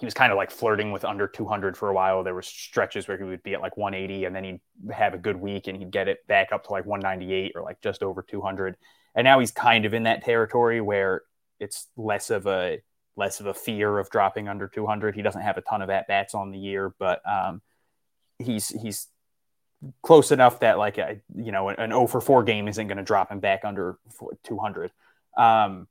he was kind of like flirting with under 200 for a while. There were stretches where he would be at like 180, and then he'd have a good week, and he'd get it back up to like 198 or like just over 200. And now he's kind of in that territory where it's less of a less of a fear of dropping under 200. He doesn't have a ton of at bats on the year, but um, he's he's close enough that like a, you know an 0 for 4 game isn't going to drop him back under 200. Um,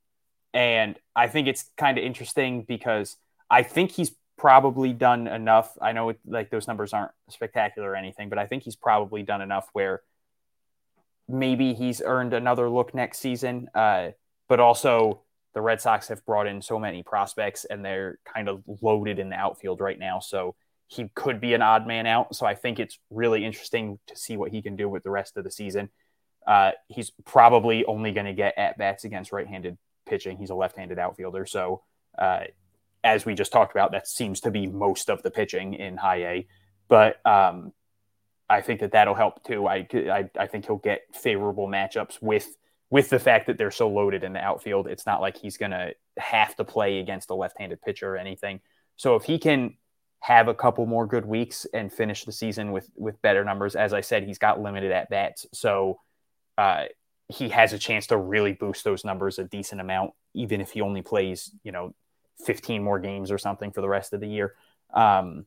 and I think it's kind of interesting because I think he's probably done enough. I know it, like those numbers aren't spectacular or anything, but I think he's probably done enough where maybe he's earned another look next season. Uh, but also the Red Sox have brought in so many prospects and they're kind of loaded in the outfield right now. So he could be an odd man out. So I think it's really interesting to see what he can do with the rest of the season. Uh, he's probably only going to get at bats against right handed pitching. He's a left handed outfielder. So, uh, as we just talked about, that seems to be most of the pitching in high A. But um, I think that that'll help too. I, I, I think he'll get favorable matchups with with the fact that they're so loaded in the outfield. It's not like he's going to have to play against a left handed pitcher or anything. So if he can have a couple more good weeks and finish the season with with better numbers. As I said, he's got limited at bats, so uh, he has a chance to really boost those numbers a decent amount, even if he only plays you know 15 more games or something for the rest of the year. Um,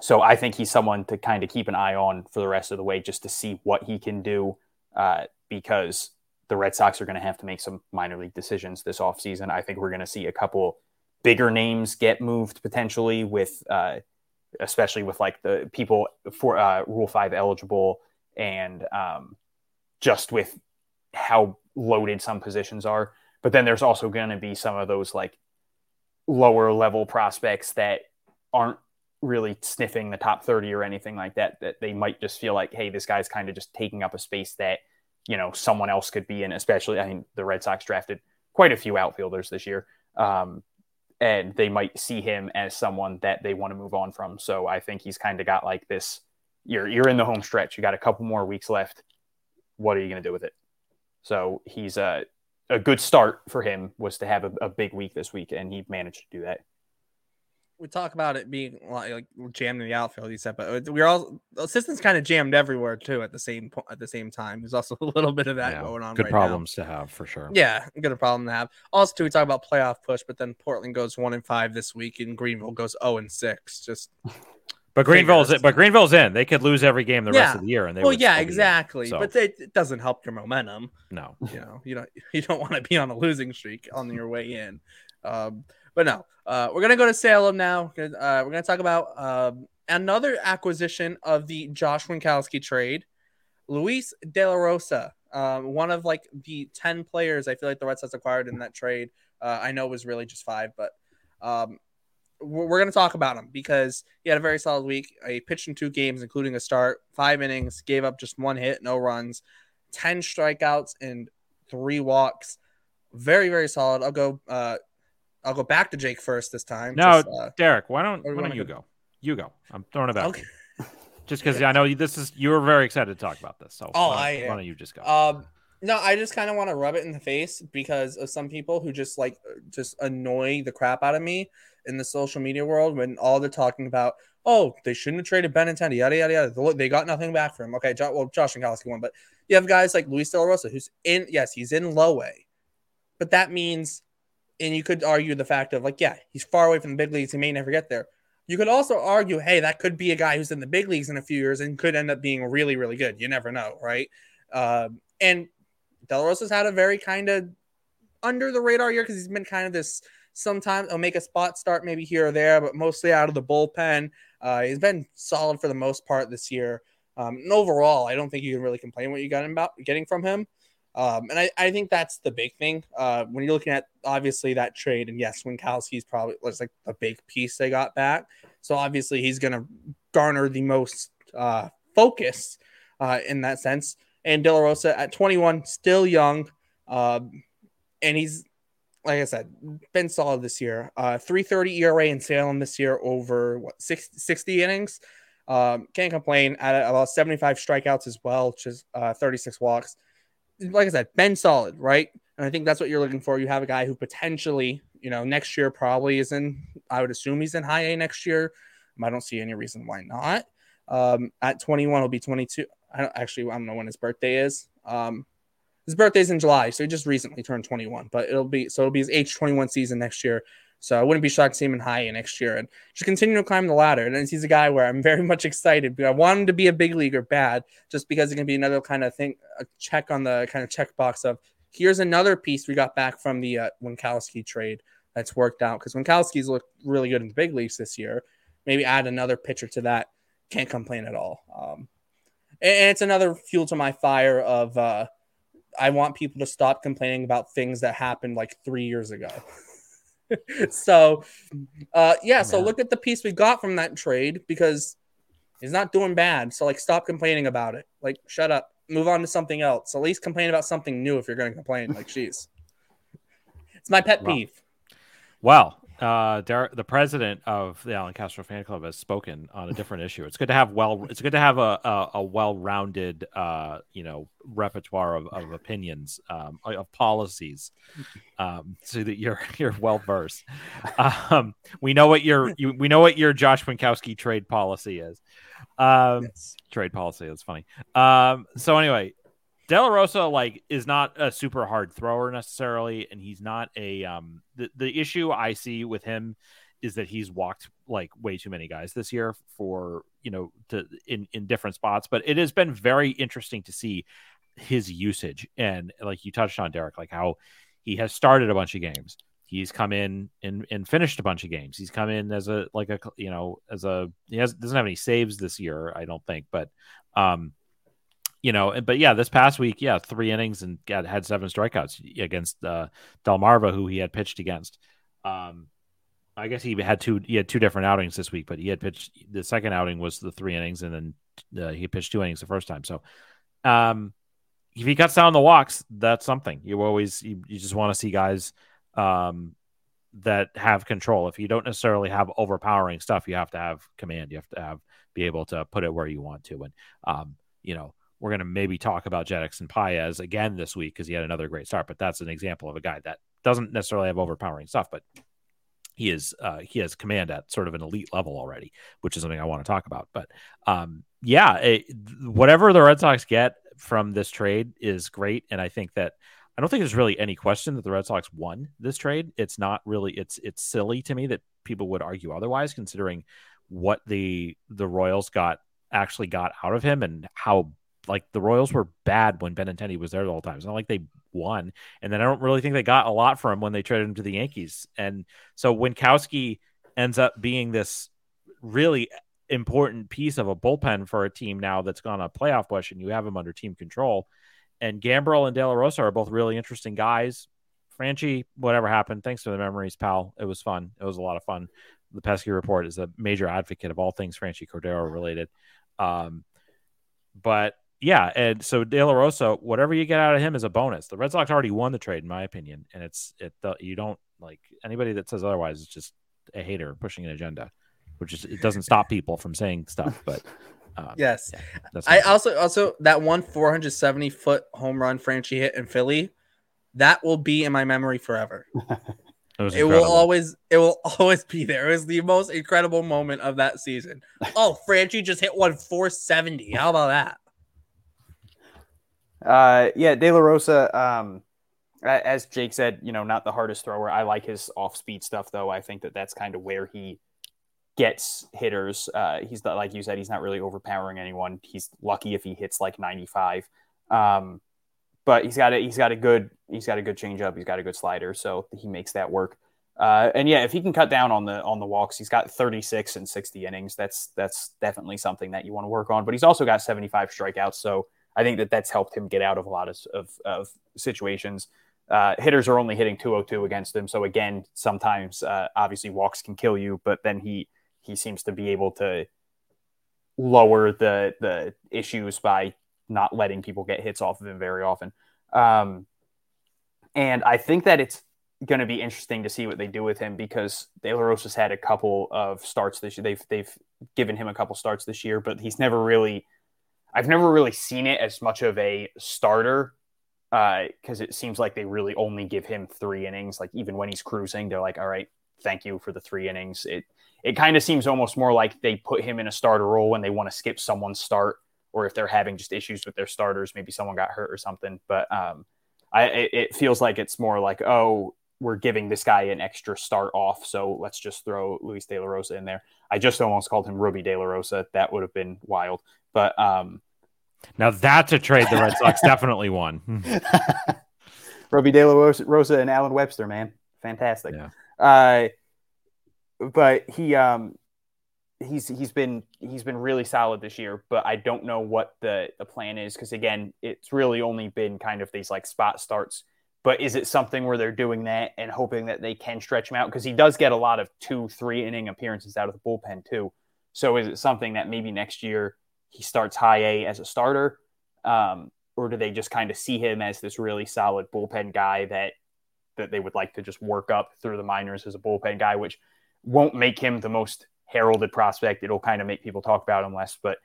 so I think he's someone to kind of keep an eye on for the rest of the way, just to see what he can do, uh, because the Red Sox are going to have to make some minor league decisions this offseason. I think we're going to see a couple bigger names get moved potentially with uh, especially with like the people for uh, rule 5 eligible and um, just with how loaded some positions are but then there's also going to be some of those like lower level prospects that aren't really sniffing the top 30 or anything like that that they might just feel like hey this guy's kind of just taking up a space that you know someone else could be in especially i mean the red sox drafted quite a few outfielders this year um, and they might see him as someone that they want to move on from. So I think he's kind of got like this. You're you're in the home stretch. You got a couple more weeks left. What are you going to do with it? So he's a a good start for him was to have a, a big week this week, and he managed to do that we talk about it being like, jammed in the outfield, you said, but we're all assistants kind of jammed everywhere too at the same point at the same time. There's also [laughs] a little bit of that yeah, going on. Good right problems now. to have for sure. Yeah, good problem to have. Also, too, we talk about playoff push, but then Portland goes one and five this week, and Greenville goes zero oh and six. Just. [laughs] But Greenville's but Greenville's in. They could lose every game the yeah. rest of the year, and they well, yeah, exactly. so. But it, it, doesn't help your momentum. No, you know, you don't [laughs] you don't want to be on a losing streak on your way in. Um, but no, uh, we're gonna go to Salem now. Uh, we're gonna talk about um, another acquisition of the Josh Winckowski trade. Luis De La Rosa, um, one of like the ten players I feel like the Red Sox acquired in that trade. Uh, I know it was really just five, but um, we're, we're to talk about him because he had a very solid week. He pitched in two games, including a start, five innings, gave up just one hit, no runs, ten strikeouts, and three walks. Very, very solid. I'll go uh, I'll go back to Jake first this time. No, just, uh, Derrik, why don't why don't you go? go? You go. I'm throwing it back. Okay. Just because [laughs] I know this is you were very excited to talk about this. So oh, why, I why don't you just go? Um, No, I just kind of want to rub it in the face because of some people who just like just annoy the crap out of me in the social media world when all they're talking about, oh, they shouldn't have traded Benintendi, yada yada yada. They got nothing back for him. Okay, well, Josh Winckowski won, but you have guys like Luis De La Rosa, who's in, yes, he's in low A, but that means, and you could argue the fact of like, yeah, he's far away from the big leagues. He may never get there. You could also argue, hey, that could be a guy who's in the big leagues in a few years and could end up being really, really good. You never know, right? Um, and De La Rosa's had a very kind of under the radar year because he's been kind of this. Sometimes he'll make a spot start maybe here or there, but mostly out of the bullpen. Uh, he's been solid for the most part this year. Um, and overall, I don't think you can really complain what you got about getting from him. Um, and I, I think that's the big thing uh, when you're looking at obviously that trade. And yes, Winckowski's probably looks like a big piece they got back. So obviously he's going to garner the most uh, focus uh, in that sense. And De La Rosa at 21, still young. Um, and he's, like I said, been solid this year. Uh, 330 ERA in Salem this year over what 60, 60 innings. Um, can't complain at about 75 strikeouts as well, which is uh, 36 walks. Like I said, been solid, right? And I think that's what you're looking for. You have a guy who potentially, you know, next year probably is in, I would assume he's in high A next year. I don't see any reason why not. Um, at 21, he'll be 22. I don't actually, I don't know when his birthday is. Um, his birthday's in July, so he just recently turned 21, but it'll be, so it'll be his age 21 season next year. So I wouldn't be shocked to see him in high next year and just continue to climb the ladder. And he's a guy where I'm very [laughs] much excited. Because I want him to be a big leaguer bad just because it can be another kind of thing, a check on the kind of checkbox of here's another piece we got back from the uh, Winckowski trade that's worked out because Winckowski's looked really good in the big leagues this year. Maybe add another pitcher to that. Can't complain at all. Um, and it's another fuel to my fire of uh, I want people to stop complaining about things that happened like three years ago. [laughs] [laughs] so, uh, yeah, so look at the piece we got from that trade because he's not doing bad. So, like, stop complaining about it. Like, shut up. Move on to something else. At least complain about something new if you're going to complain. Like, [laughs] jeez. It's my pet peeve. Well, uh, Derrik, the president of the Allan Castro fan club has spoken on a different issue. It's good to have well, it's good to have a a, a well-rounded, uh, you know, repertoire of, of opinions, um, of policies, um, so that you're [laughs] you're well versed. Um, we know what your you, we know what your Josh Winckowski trade policy is. Um, yes. Trade policy. That's funny. Um, so anyway, De La Rosa like is not a super hard thrower necessarily, and he's not a um the, the issue I see with him is that he's walked like way too many guys this year for you know to in in different spots. But it has been very interesting to see his usage and like you touched on Derrik, like how he has started a bunch of games. He's come in and, and finished a bunch of games. He's come in as a like a you know as a he has doesn't have any saves this year, I don't think, but um you know, but yeah, this past week, yeah, three innings and got, had seven strikeouts against uh, Delmarva, who he had pitched against. Um, I guess he had two. He had two different outings this week, but he had pitched. The second outing was the three innings, and then uh, he pitched two innings the first time. So, um, if he cuts down the walks, that's something. You always you, you just want to see guys um, that have control. If you don't necessarily have overpowering stuff, you have to have command. You have to have be able to put it where you want to, and um, you know we're going to maybe talk about Jedixson Paez again this week because he had another great start. But that's an example of a guy that doesn't necessarily have overpowering stuff, but he is uh, he has command at sort of an elite level already, which is something I want to talk about. But um, yeah, it, whatever the Red Sox get from this trade is great, and I think that I don't think there's really any question that the Red Sox won this trade. It's not really it's it's silly to me that people would argue otherwise, considering what the the Royals got actually got out of him and how like the Royals were bad when Benintendi was there the whole time. It's not like they won. And then I don't really think they got a lot from when they traded him to the Yankees. And so Winckowski ends up being this really important piece of a bullpen for a team now that's gone a playoff push and you have him under team control. And Gambrell and De La Rosa are both really interesting guys. Franchi, whatever happened, thanks for the memories, pal. It was fun. It was a lot of fun. The Pesky Report is a major advocate of all things Franchi Cordero related. Um, but yeah, and so De La Rosa, whatever you get out of him is a bonus. The Red Sox already won the trade, in my opinion, and it's it. You don't like anybody that says otherwise is just a hater pushing an agenda, which is it doesn't stop people from saying stuff. But [laughs] Um, Yes. yeah, I also also that one 470 foot home run Franchi hit in Philly, that will be in my memory forever. [laughs] it It will always it will [laughs] always be there. It was the most incredible moment of that season. Oh, Franchi just hit one 470. How about that? Uh, yeah, De La Rosa. Um, as Jake said, you know, not the hardest thrower. I like his off-speed stuff, though. I think that that's kind of where he gets hitters. Uh, he's not, like you said, he's not really overpowering anyone. He's lucky if he hits like 95. Um, but he's got a he's got a good he's got a good changeup. He's got a good slider, so he makes that work. Uh, and yeah, if he can cut down on the on the walks, he's got 36 and 60 innings. That's that's definitely something that you want to work on. But he's also got 75 strikeouts, so I think that that's helped him get out of a lot of of, of situations. Uh, hitters are only hitting 202 against him, so again, sometimes uh, obviously walks can kill you, but then he he seems to be able to lower the the issues by not letting people get hits off of him very often. Um, and I think that it's going to be interesting to see what they do with him because De La Rosa's had a couple of starts this year. They've they've given him a couple starts this year, but he's never really. I've never really seen it as much of a starter because it seems like they really only give him three innings. Like even when he's cruising, they're like, "All right, thank you for the three innings." It it kind of seems almost more like they put him in a starter role when they want to skip someone's start, or if they're having just issues with their starters, maybe someone got hurt or something. But um, I it, it feels like it's more like, oh, we're giving this guy an extra start off, so let's just throw Luis De La Rosa in there. I just almost called him Rubby De La Rosa. That would have been wild. But um, now that's a trade the Red Sox definitely won. [laughs] Rubby De La Rosa, Rosa and Allen Webster, man, fantastic. Yeah. Uh, but he um he's he's been he's been really solid this year. But I don't know what the the plan is because again, it's really only been kind of these like spot starts. But is it something where they're doing that and hoping that they can stretch him out because he does get a lot of two three inning appearances out of the bullpen too. So is it something that maybe next year he starts high A as a starter? Um, or do they just kind of see him as this really solid bullpen guy that that they would like to just work up through the minors as a bullpen guy, which won't make him the most heralded prospect. It'll kind of make people talk about him less, but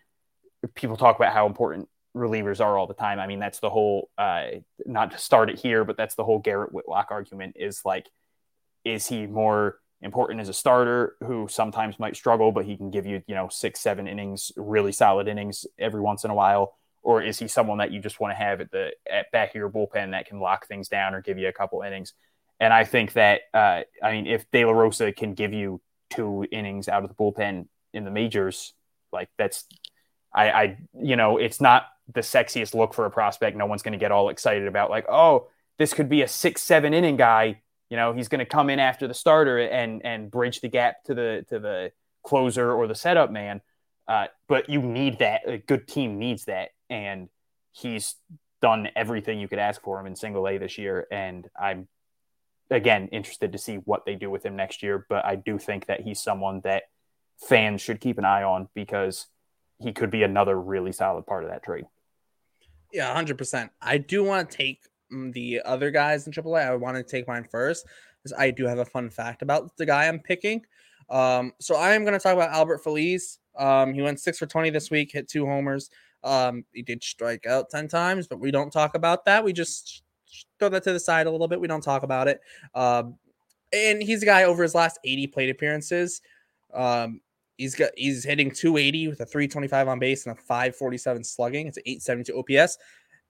people talk about how important relievers are all the time. I mean, that's the whole uh, not to start it here, but that's the whole Garrett Whitlock argument is like, is he more important as a starter who sometimes might struggle, but he can give you, you know, six, seven innings, really solid innings every once in a while? Or is he someone that you just want to have at the at back of your bullpen that can lock things down or give you a couple innings? And I think that uh, I mean, if De La Rosa can give you two innings out of the bullpen in the majors, like that's I, I you know, it's not the sexiest look for a prospect. No one's going to get all excited about like, oh, this could be a six, seven inning guy. You know, he's going to come in after the starter and and bridge the gap to the to the closer or the setup man. Uh, but you need that. A good team needs that, and he's done everything you could ask for him in single A this year. And I'm again interested to see what they do with him next year. But I do think that he's someone that fans should keep an eye on because he could be another really solid part of that trade. Yeah, 100%. I do want to take the other guys in AAA. I want to take mine first because I do have a fun fact about the guy I'm picking. Um, so I am going to talk about Albert Feliz. Um, he went six for 20 this week, hit two homers. Um, he did strike out 10 times, but we don't talk about that. We just throw that to the side a little bit. We don't talk about it. Um, and he's a guy over his last 80 plate appearances. Um, he's got he's hitting 280 with a 325 on base and a 547 slugging. It's an 872 OPS.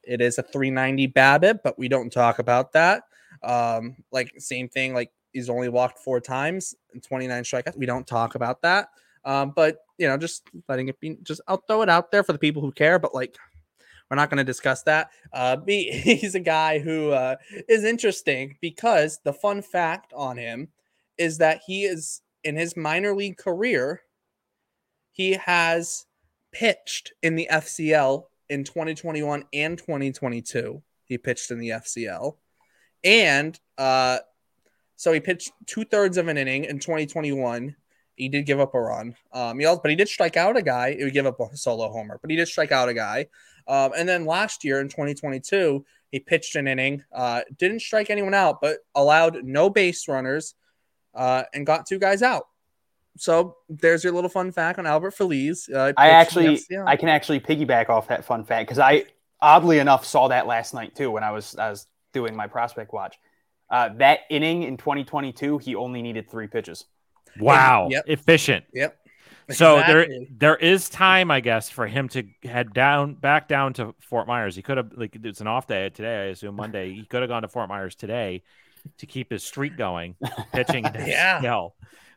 It is a 390 BABIP, but we don't talk about that. Um, like same thing, like he's only walked four times and 29 strikeouts. We don't talk about that. Um, but you know, just letting it be just I'll throw it out there for the people who care, but like we're not going to discuss that. Uh, B, [laughs] he's a guy who uh, is interesting because the fun fact on him is that he is in his minor league career, he has pitched in the FCL in 2021 and 2022. He pitched in the FCL. And uh, so he pitched two thirds of an inning in 2021. He did give up a run. Um, he also, but he did strike out a guy. He would give up a solo homer, but he did strike out a guy. Um, and then last year in 2022, he pitched an inning, uh, didn't strike anyone out, but allowed no base runners uh, and got two guys out. So there's your little fun fact on Albert Feliz. Uh, I actually, I can actually piggyback off that fun fact because I, oddly enough, saw that last night too when I was I was doing my prospect watch. Uh, that inning in 2022, he only needed three pitches. Wow, yep. efficient. Yep. So there there is time, I guess, for him to head down back down to Fort Myers. He could have like it's an off day today, I assume Monday. He could have gone to Fort Myers today to keep his streak going, [laughs] pitching yeah. Hell.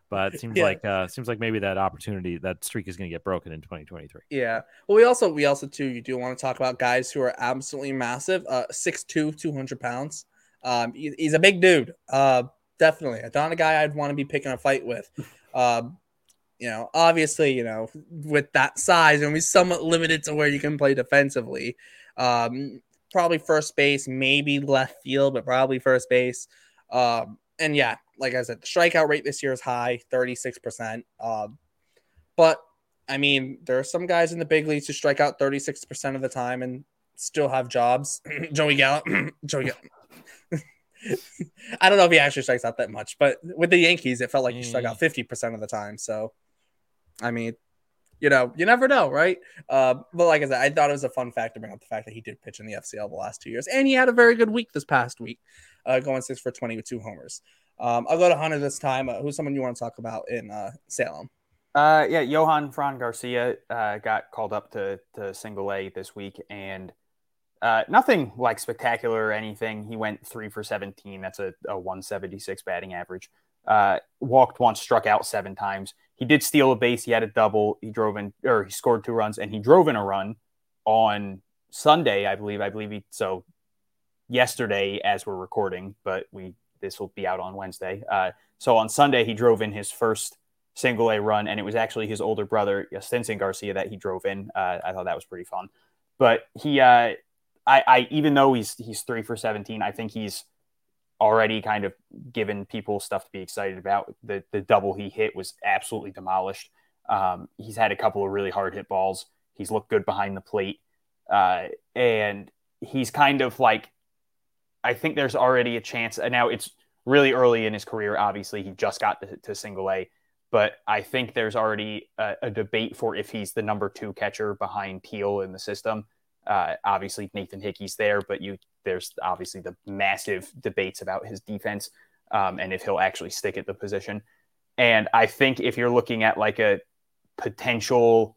But it [laughs] seems yeah. like uh seems like maybe that opportunity that streak is going to get broken in 2023. Yeah. Well, we also we also too you do want to talk about guys who are absolutely massive. Uh 6'2", 200 pounds. Um, he, he's a big dude. Uh, definitely, a guy I'd want to be picking a fight with. [laughs] Um, you know, obviously, you know, with that size, and we somewhat limited to where you can play defensively. Um, probably first base, maybe left field, but probably first base. Um, and yeah, like I said, the strikeout rate this year is high, 36%. Um, but I mean, there are some guys in the big leagues who strike out 36% of the time and still have jobs. [clears throat] Joey Gallo, [clears throat] Joey Gallo. [laughs] I don't know if he actually strikes out that much, but with the Yankees, it felt like he struck out 50% mm. of the time. So I mean, you know, you never know, right? Uh, but like I said, I thought it was a fun fact to bring up the fact that he did pitch in the FCL the last two years, and he had a very good week this past week, uh, going six for twenty with two homers. Um, I'll go to Hunter this time. Uh, who's someone you want to talk about in uh, Salem? Uh, yeah, Johanfran Garcia uh, got called up to to single A this week, and uh, nothing like spectacular or anything. He went three for seventeen. That's a, a one seventy six batting average. Uh, walked once, struck out seven times. He did steal a base. He had a double. He drove in, or he scored two runs, and he drove in a run on Sunday, I believe. I believe he so yesterday as we're recording, but we this will be out on Wednesday. Uh, so on Sunday, he drove in his first single A run, and it was actually his older brother, Stinson Garcia, that he drove in. Uh, I thought that was pretty fun. But he, uh, I, I, even though he's he's three for seventeen, I think he's already kind of given people stuff to be excited about. The the double he hit was absolutely demolished. Um, he's had a couple of really hard hit balls. He's looked good behind the plate, uh, and he's kind of like. I think there's already a chance. Now it's really early in his career. Obviously, he just got to, to single A, but I think there's already a, a, debate for if he's the number two catcher behind Teel in the system. Uh, obviously, Nathan Hickey's there, but you there's obviously the massive debates about his defense um, and if he'll actually stick at the position. And I think if you're looking at like a potential,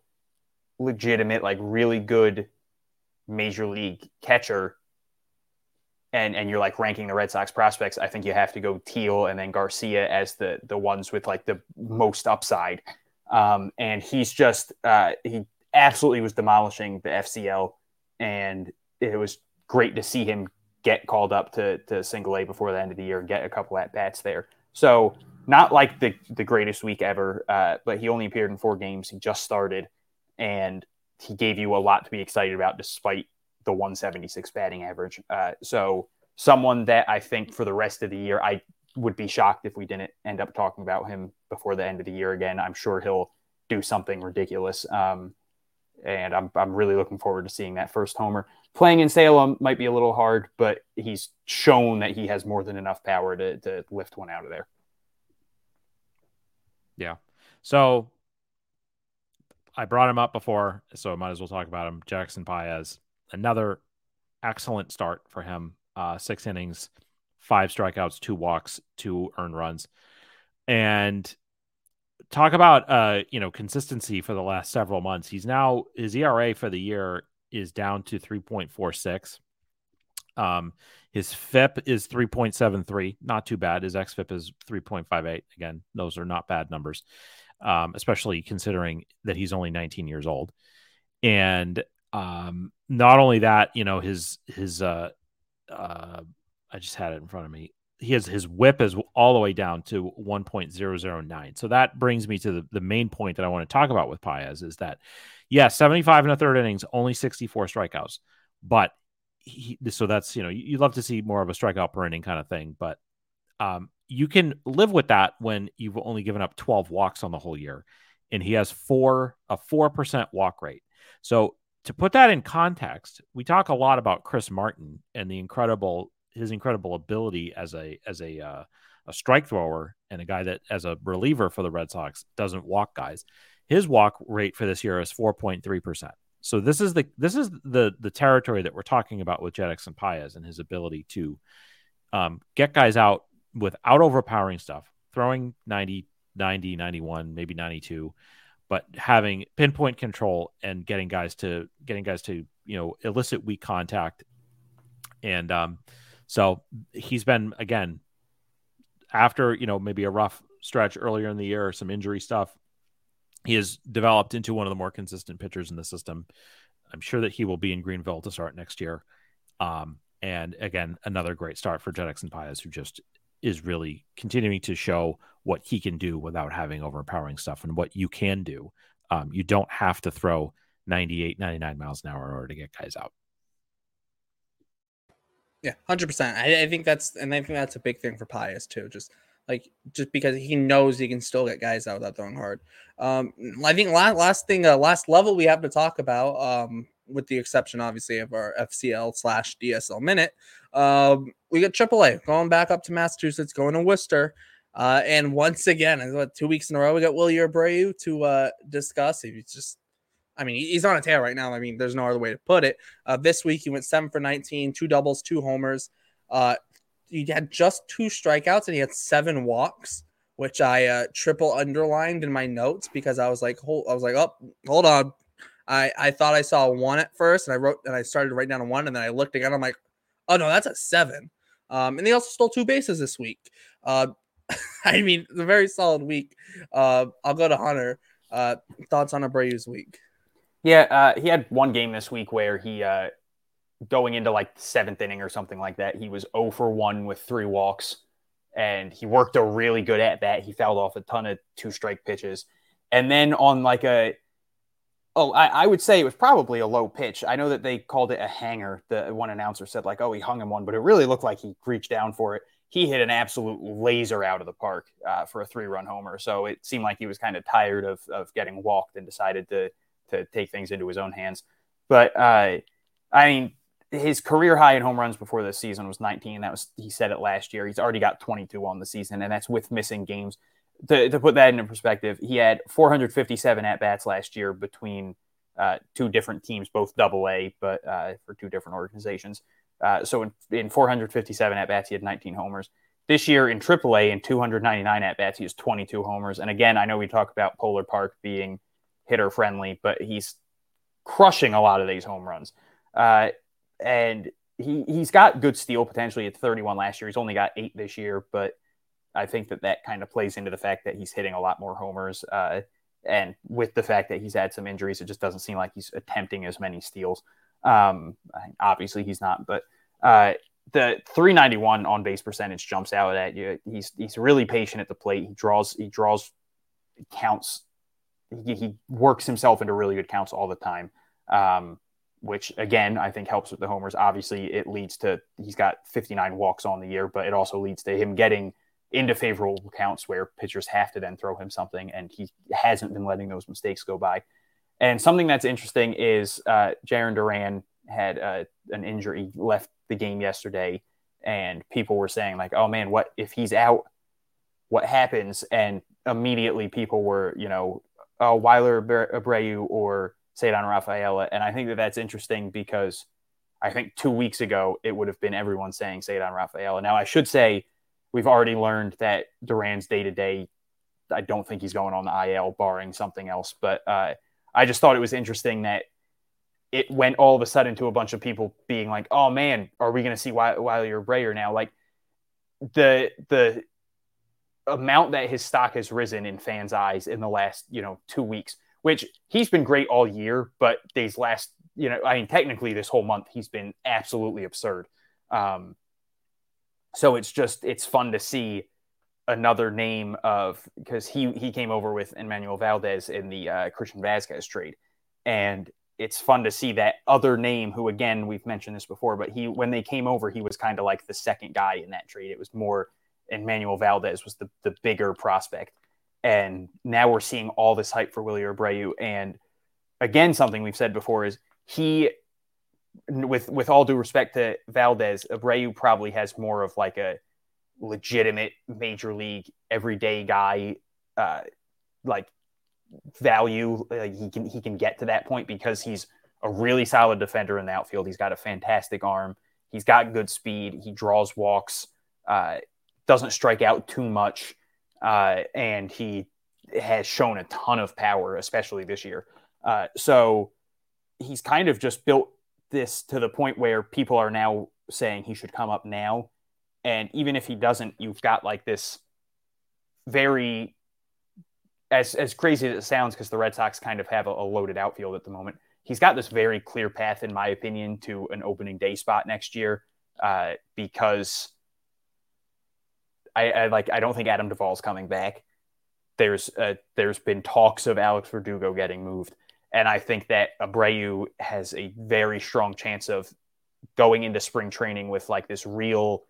legitimate, like really good major league catcher, and and you're like ranking the Red Sox prospects, I think you have to go Teel and then Garcia as the the ones with like the most upside. Um, and he's just uh, he absolutely was demolishing the FCL, and it was great to see him get called up to, to single A before the end of the year and get a couple at bats there. So not like the, the greatest week ever, uh, but he only appeared in four games. He just started and he gave you a lot to be excited about despite the 176 batting average. Uh, so someone that I think for the rest of the year, I would be shocked if we didn't end up talking about him before the end of the year again. I'm sure he'll do something ridiculous. Um, and I'm, I'm really looking forward to seeing that first homer playing in Salem might be a little hard, but he's shown that he has more than enough power to, to lift one out of there. Yeah. So I brought him up before, so I might as well talk about him. Jedixson Paez, another excellent start for him. Uh, six innings, five strikeouts, two walks, two earned runs. And talk about uh, you know, consistency for the last several months. He's now his ERA for the year is down to 3.46. Um, his FIP is 3.73, not too bad. His XFIP is 3.58. Again, those are not bad numbers, um, especially considering that he's only 19 years old. And um, not only that, you know, his his uh, uh, I just had it in front of me. He has his whip is all the way down to 1.009. So that brings me to the, the main point that I want to talk about with Paez is that yeah, 75 and a third innings, only 64 strikeouts. But he, so that's, you know, you'd love to see more of a strikeout per inning kind of thing. But um, you can live with that when you've only given up 12 walks on the whole year. And he has four, a 4% walk rate. So to put that in context, we talk a lot about Chris Martin and the incredible, his incredible ability as a, as a, uh, a strike thrower and a guy that as a reliever for the Red Sox doesn't walk guys. His walk rate for this year is 4.3%. So this is the this is the the territory that we're talking about with Jedixson Paez and his ability to um, get guys out without overpowering stuff, throwing 90, 90, 91, maybe 92, but having pinpoint control and getting guys to getting guys to you know elicit weak contact. And um so he's been again after you know maybe a rough stretch earlier in the year some injury stuff he has developed into one of the more consistent pitchers in the system. I'm sure that he will be in greenville to start next year. Um and again another great start for Jedixson Paez who just is really continuing to show what he can do without having overpowering stuff and what you can do. Um, you don't have to throw 98, 99 miles an hour in order to get guys out. Yeah, hundred percent. I, I, think that's and I think that's a big thing for Paez too. Just like just because he knows he can still get guys out without throwing hard. Um, I think last last thing, uh, last level we have to talk about, um, with the exception obviously of our FCL slash DSL minute, um, we got AAA going back up to Massachusetts, going to Worcester. Uh, and once again, what, two weeks in a row, we got Wilyer Abreu to uh, discuss. He's just, I mean, he's on a tear right now. I mean, there's no other way to put it. Uh, this week, he went seven for 19, two doubles, two homers. Uh, he had just two strikeouts and he had seven walks, which I uh, triple underlined in my notes because I was like, hold, I was like, oh, hold on. I, I thought I saw one at first and I wrote and I started to write down a one and then I looked again. I'm like, Oh no, that's a seven. Um, and they also stole two bases this week. Uh, [laughs] I mean, it's a very solid week. Uh, I'll go to Hunter. Uh, thoughts on Abreu's week? Yeah, uh, he had one game this week where he uh, going into like seventh inning or something like that. He was 0 for 1 with three walks, and he worked a really good at bat. He fouled off a ton of two strike pitches, and then on like a Oh, I, I, would say it was probably a low pitch. I know that they called it a hanger. The one announcer said like, "Oh, he hung him one," but it really looked like he reached down for it. He hit an absolute laser out of the park uh, for a three-run homer. So it seemed like he was kind of tired of of getting walked and decided to to take things into his own hands. But uh, I mean, his career high in home runs before this season was 19. That was he said it last year. He's already got 22 on the season, and that's with missing games to, to put that into perspective, he had 457 at bats last year between uh, two different teams, both double A, but uh, for two different organizations. Uh, so in, in 457 at bats, he had 19 homers. This year in AAA, in 299 at bats, he has 22 homers. And again, I know we talk about Polar Park being hitter friendly, but he's crushing a lot of these home runs. Uh, and he, he's got good steal potentially at 31 last year. He's only got eight this year, but I think that that kind of plays into the fact that he's hitting a lot more homers. Uh, and with the fact that he's had some injuries, it just doesn't seem like he's attempting as many steals. Um, obviously, he's not, but uh, the 391 on base percentage jumps out at you. He's he's really patient at the plate. He draws he draws counts. He, he works himself into really good counts all the time. Um, which again I think helps with the homers. Obviously, it leads to he's got 59 walks on the year, but it also leads to him getting into favorable counts where pitchers have to then throw him something, and he hasn't been letting those mistakes go by. And something that's interesting is uh, Jarren Duran had uh, an injury, left the game yesterday, and people were saying like, "Oh man, what if he's out? What happens?" And immediately people were, you know, "Oh, Wilyer Abreu or Ceddanne Rafaela," and I think that that's interesting because I think two weeks ago it would have been everyone saying Ceddanne Rafaela. Now I should say we've already learned that Duran's day to day. I don't think he's going on the IL, barring something else. But uh, I just thought it was interesting that it went all of a sudden to a bunch of people being like, "Oh man, are we going to see Wilyer Abreu now?" Like the the amount that his stock has risen in fans' eyes in the last you know two weeks, which he's been great all year, but these last you know, I mean, technically this whole month he's been absolutely absurd. Um, so it's just it's fun to see another name of because he he came over with Enmanuel Valdez in the uh, Christian Vazquez trade, and it's fun to see that other name who again we've mentioned this before, but he when they came over he was kind of like the second guy in that trade. It was more Enmanuel Valdez was the the bigger prospect, and now we're seeing all this hype for Wilyer Abreu, and again something we've said before is he with with all due respect to Valdez, Abreu probably has more of like a legitimate major league everyday guy uh, like value. Uh, he can he can get to that point because he's a really solid defender in the outfield. He's got a fantastic arm. He's got good speed. He draws walks. Uh, doesn't strike out too much, uh, and he has shown a ton of power, especially this year. Uh, so he's kind of just built this to the point where people are now saying he should come up now. And even if he doesn't, you've got like this very as as crazy as it sounds, because the Red Sox kind of have a, a, loaded outfield at the moment. He's got this very clear path, in my opinion, to an opening day spot next year. Uh, because I, I, like I don't think Adam Duvall's coming back. There's uh, there's been talks of Alex Verdugo getting moved, and I think that Abreu has a very strong chance of going into spring training with like this real,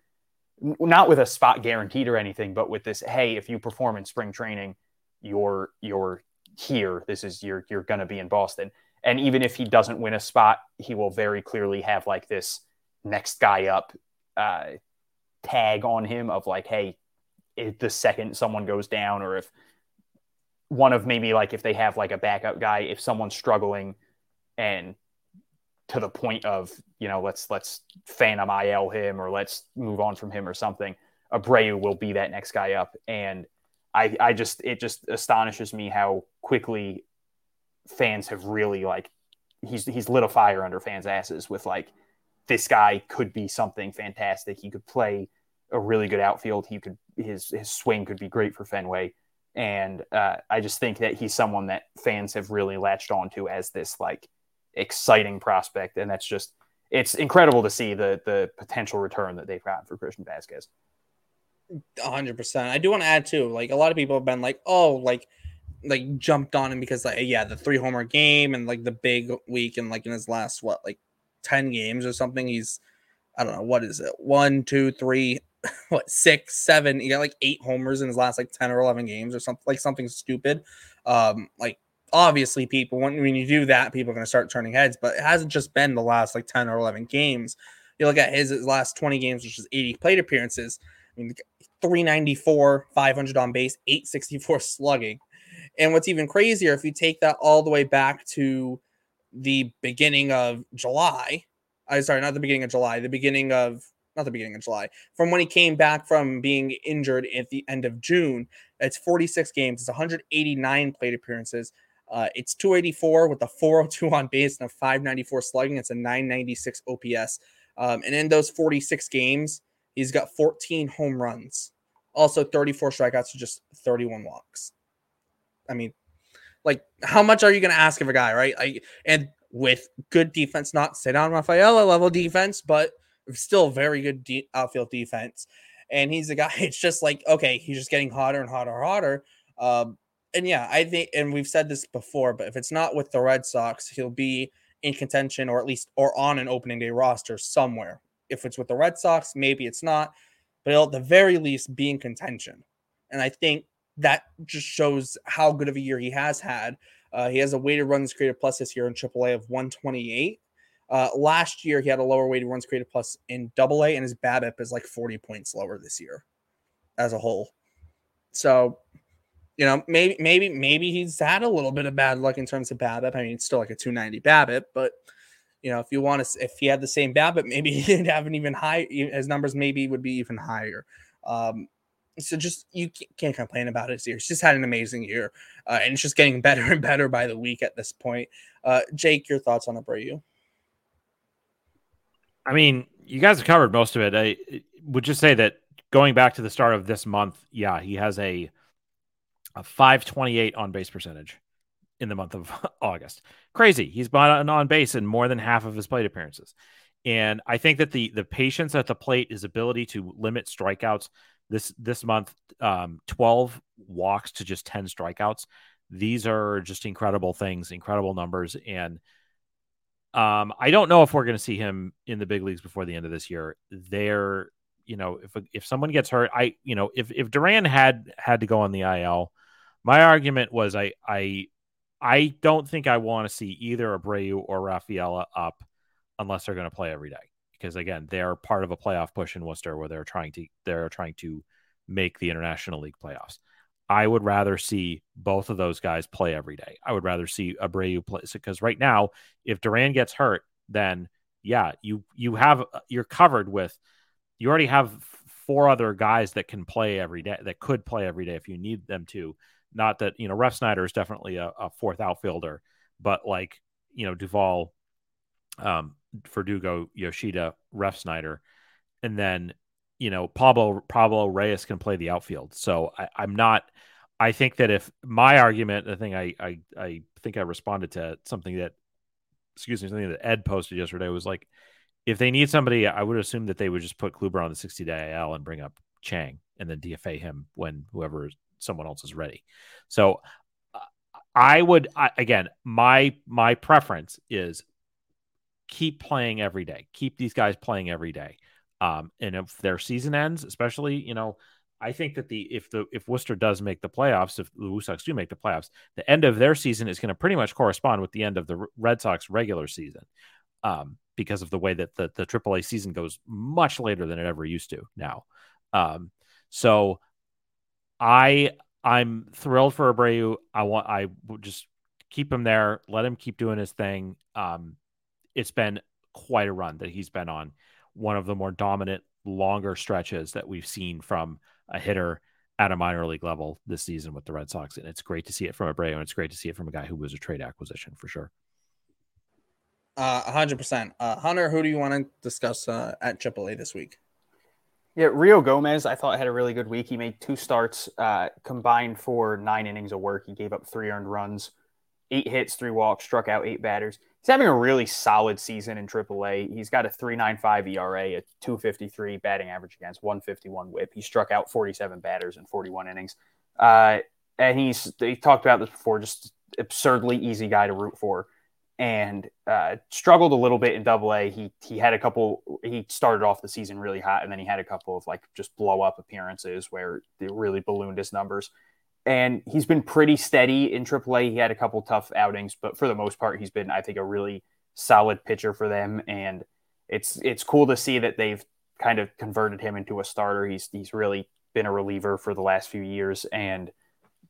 not with a spot guaranteed or anything, but with this, hey, if you perform in spring training, you're you're here. This is you're you're gonna be in Boston. And even if he doesn't win a spot, he will very clearly have like this next guy up uh, tag on him of like, hey, the second someone goes down, or if one of maybe like if they have like a backup guy, if someone's struggling and to the point of you know let's let's phantom IL him or let's move on from him or something. Abreu will be that next guy up, and I I just it just astonishes me how quickly fans have really like he's he's lit a fire under fans' asses with like this guy could be something fantastic. He could play a really good outfield. He could his his swing could be great for Fenway. And uh, I just think that he's someone that fans have really latched onto as this like exciting prospect, and that's just it's incredible to see the the potential return that they've gotten for Christian Vazquez. hundred percent. I do want to add too. Like a lot of people have been like, oh, like like jumped on him because like yeah, the three homer game and like the big week and like in his last what like ten games or something. He's I don't know what is it one two three [laughs] what six, seven, he got like eight homers in his last like 10 or 11 games or something like something stupid. Um, like obviously people when, when you do that, people are going to start turning heads, but it hasn't just been the last like 10 or 11 games. You look at his, his last 20 games, which is 80 plate appearances. I mean, 394, 500 on base, 864 [laughs] slugging. And what's even crazier, if you take that all the way back to the beginning of July, I sorry, not the beginning of July, the beginning of not the beginning of July, from when he came back from being injured at the end of June. It's 46 games, it's 189 plate appearances. Uh, it's 284 with a 402 on base and a 594 slugging. It's a 996 OPS. Um, and in those 46 games, he's got 14 home runs, also 34 strikeouts to just 31 walks. I mean, like, how much are you going to ask of a guy, right? Like, and with good defense, not sit on Rafaela level defense, but still very good de- outfield defense. And he's a guy, [laughs] it's just like, okay, he's just getting hotter and hotter and hotter. Um, and yeah, I think, and we've said this before, but if it's not with the Red Sox, he'll be in contention or at least or on an opening day roster somewhere. If it's with the Red Sox, maybe it's not, but he'll at the very least be in contention. And I think that just shows how good of a year he has had. Uh, he has a weighted runs created plus this year in AAA of 128. Uh, last year, he had a lower weighted runs created plus in double A, and his BABIP is like 40 points lower this year as a whole. So, you know, maybe, maybe, maybe he's had a little bit of bad luck in terms of BABIP. I mean, it's still like a 290 BABIP, but, you know, if you want to, if he had the same BABIP, maybe [laughs] he'd have an even high, his numbers maybe would be even higher. Um, so just you can't complain about his year. He's just had an amazing year, uh, and it's just getting [laughs] better and better by the week at this point. Uh, Jake, your thoughts on Abreu? I mean, you guys have covered most of it. I would just say that going back to the start of this month, yeah, he has a a 528 on base percentage in the month of [laughs] August. Crazy. He's been on base in more than half of his plate appearances. And I think that the the patience at the plate, his ability to limit strikeouts this this month, um, 12 walks to just 10 strikeouts. These are just incredible things, incredible numbers. And um, I don't know if we're going to see him in the big leagues before the end of this year. There, you know, if if someone gets hurt, I, you know, if if Duran had had to go on the IL, my argument was I I I don't think I want to see either Abreu or Rafaela up unless they're going to play every day because again, they're part of a playoff push in Worcester where they're trying to they're trying to make the International League playoffs. I would rather see both of those guys play every day. I would rather see Abreu play because right now, if Duran gets hurt, then yeah, you you have you're covered with you already have four other guys that can play every day that could play every day if you need them to. Not that you know Refsnyder is definitely a, a fourth outfielder, but like you know Duvall, um, Verdugo, Yoshida, Refsnyder, and then you know Pablo Pablo Reyes can play the outfield. So I, I'm not. I think that if my argument, the thing I, I I think I responded to something that, excuse me, something that Ed posted yesterday was like, if they need somebody, I would assume that they would just put Kluber on the 60 day IL and bring up Chang and then DFA him when whoever someone else is ready. So I would I, again, my my preference is keep playing every day. Keep these guys playing every day. Um, and if their season ends, especially, you know, I think that the if the if Worcester does make the playoffs, if the Sox do make the playoffs, the end of their season is going to pretty much correspond with the end of the Red Sox regular season, um, because of the way that the the AAA season goes much later than it ever used to now. Um, so I I'm thrilled for Abreu. I want I just keep him there, let him keep doing his thing. Um, it's been quite a run that he's been on. One of the more dominant, longer stretches that we've seen from a hitter at a minor league level this season with the Red Sox. And it's great to see it from Abreu, and it's great to see it from a guy who was a trade acquisition for sure. Uh, 100%. Uh, Hunter, who do you want to discuss uh, at AAA this week? Yeah, Rio Gomez, I thought had a really good week. He made two starts, uh, combined for nine innings of work. He gave up three earned runs, eight hits, three walks, struck out eight batters. He's having a really solid season in AAA. He's got a 3.95 ERA, a 253 batting average against 151 WHIP. He struck out 47 batters in 41 innings. Uh, and he's they talked about this before, just absurdly easy guy to root for and uh, struggled a little bit in Double A. He he had a couple. He started off the season really hot, and then he had a couple of like just blow up appearances where they really ballooned his numbers. And he's been pretty steady in Triple A. He had a couple tough outings, but for the most part, he's been I think a really solid pitcher for them. And it's it's cool to see that they've kind of converted him into a starter. He's he's really been a reliever for the last few years, and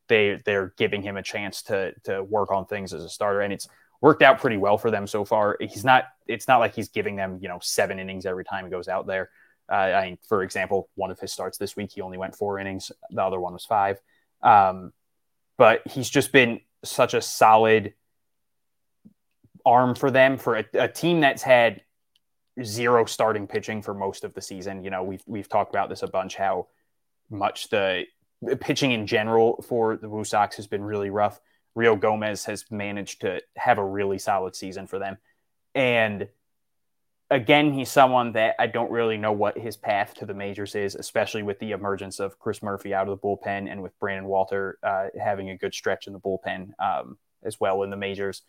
they they're giving him a chance to to work on things as a starter. And it's worked out pretty well for them so far. He's not. It's not like he's giving them you know seven innings every time he goes out there. Uh, I mean, for example, one of his starts this week, he only went four innings. The other one was five. Um, but he's just been such a solid arm for them for a, a, team that's had zero starting pitching for most of the season. You know, we've we've talked about this a bunch how much the pitching in general for the Woo Sox has been really rough. Rio Gomez has managed to have a really solid season for them. And again, he's someone that I don't really know what his path to the majors is, especially with the emergence of Chris Murphy out of the bullpen and with Brandon Walter uh, having a good stretch in the bullpen um, as well in the majors.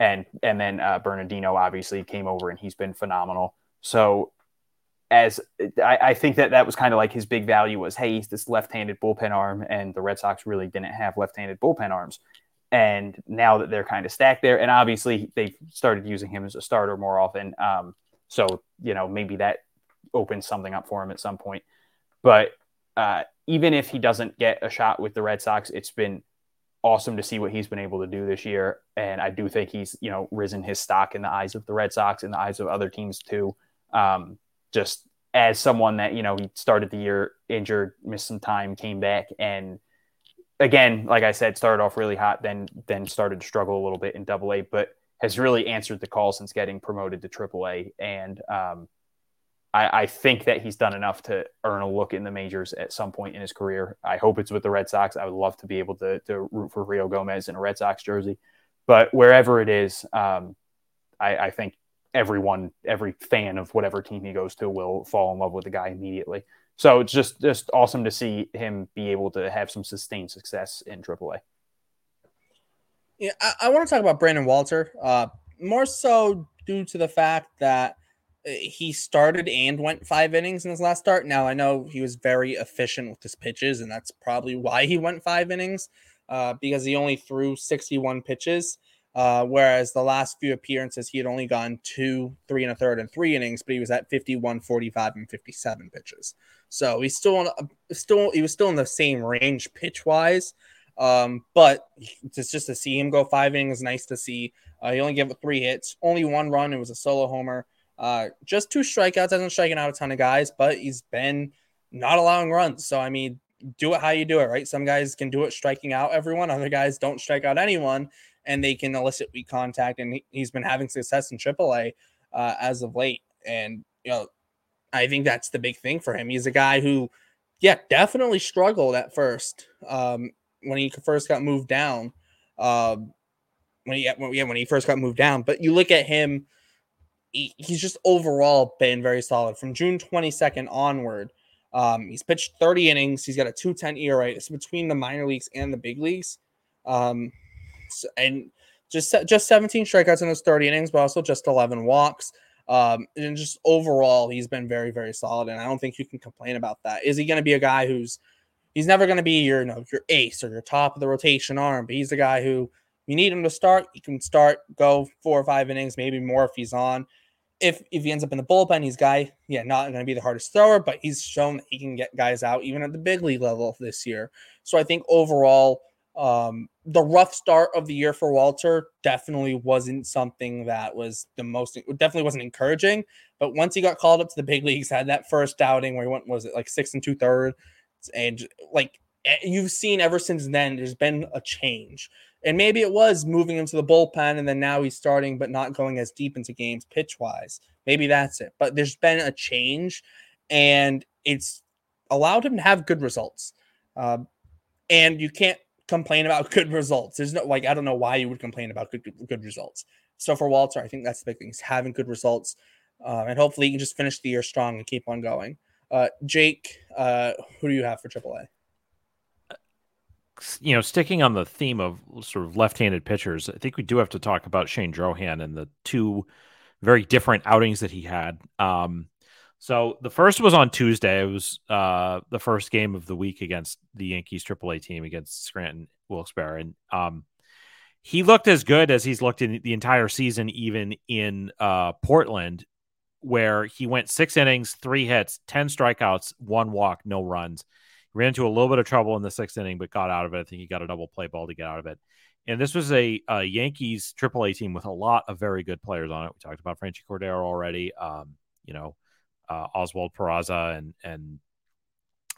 And and then uh, Bernardino obviously came over and he's been phenomenal. So as I, I think that that was kind of like his big value was, hey, he's this left-handed bullpen arm, and the Red Sox really didn't have left-handed bullpen arms. And now that they're kind of stacked there, and obviously they've started using him as a starter more often. Um, so, you know, maybe that opens something up for him at some point. But uh, even if he doesn't get a shot with the Red Sox, it's been awesome to see what he's been able to do this year. And I do think he's, you know, risen his stock in the eyes of the Red Sox, in the eyes of other teams too. Um, just as someone that, you know, he started the year injured, missed some time, came back and again, like I said, started off really hot, then then started to struggle a little bit in Double A, but has really answered the call since getting promoted to Triple A. And um, I, I, think that he's done enough to earn a look in the majors at some point in his career. I hope it's with the Red Sox. I would love to be able to, to root for Rio Gomez in a Red Sox jersey, but wherever it is, um, I, I think everyone, every fan of whatever team he goes to, will fall in love with the guy immediately. So it's just just awesome to see him be able to have some sustained success in AAA. Yeah, I, I want to talk about Brandon Walter, uh, more so due to the fact that uh, he started and went five innings in his last start. Now I know he was very efficient with his pitches, and that's probably why he went five innings, uh, because he only threw 61 pitches. Uh, whereas the last few appearances, he had only gone two, three and a third, and three innings, but he was at 51, 45, and 57 pitches. So he's still on, still he was still in the same range pitch wise. Um, but it's just to see him go five innings, nice to see. Uh, he only gave up three hits, only one run. It was a solo homer. Uh, just two strikeouts. Hasn't striking out a ton of guys, but he's been not allowing runs. So I mean, do it how you do it, right? Some guys can do it striking out everyone. Other guys don't strike out anyone, and they can elicit weak contact. And he, has been having success in AAA uh, as of late. And you know, I think that's the big thing for him. He's a guy who, yeah, definitely struggled at first um, when he first got moved down. Um, when he yeah, when he first got moved down. But you look at him, he, he's just overall been very solid from June 22nd onward. Um, he's pitched 30 innings. He's got a 210 ERA. It's between the minor leagues and the big leagues. Um, and just just 17 strikeouts in those 30 innings, but also just 11 walks. Um, and just overall, he's been very, very solid. And I don't think you can complain about that. Is he going to be a guy who's he's never going to be your you know, your ace or your top of the rotation arm, but he's the guy who you need him to start. You can start, go four or five innings, maybe more if he's on. If if he ends up in the bullpen, he's guy, yeah, not going to be the hardest thrower, but he's shown that he can get guys out even at the big league level this year. So I think overall, um, the rough start of the year for Walter definitely wasn't something that was the most definitely wasn't encouraging. But once he got called up to the big leagues, had that first outing where he went was it like six and two thirds, and like you've seen ever since then, there's been a change. And maybe it was moving him to the bullpen, and then now he's starting, but not going as deep into games pitch wise. Maybe that's it. But there's been a change, and it's allowed him to have good results. Uh, and you can't complain about good results. There's no like I don't know why you would complain about good good results. So for Walter, I think that's the big thing. is having good results, uh, and hopefully you can just finish the year strong and keep on going. Uh, Jake, uh, who do you have for AAA? You know, sticking on the theme of sort of left-handed pitchers, I think we do have to talk about Shane Drohan and the two very different outings that he had. Um, so the first was on Tuesday. It was uh, the first game of the week against the Yankees AAA team against Scranton Wilkes-Barre, and um, he looked as good as he's looked in the entire season, even in uh, Portland, where he went six innings, three hits, ten strikeouts, one walk, no runs. Ran into a little bit of trouble in the sixth inning, but got out of it. I think he got a double play ball to get out of it. And this was a, a Yankees AAA team with a lot of very good players on it. We talked about Franchy Cordero already. Um, you know, uh, Oswald Peraza and and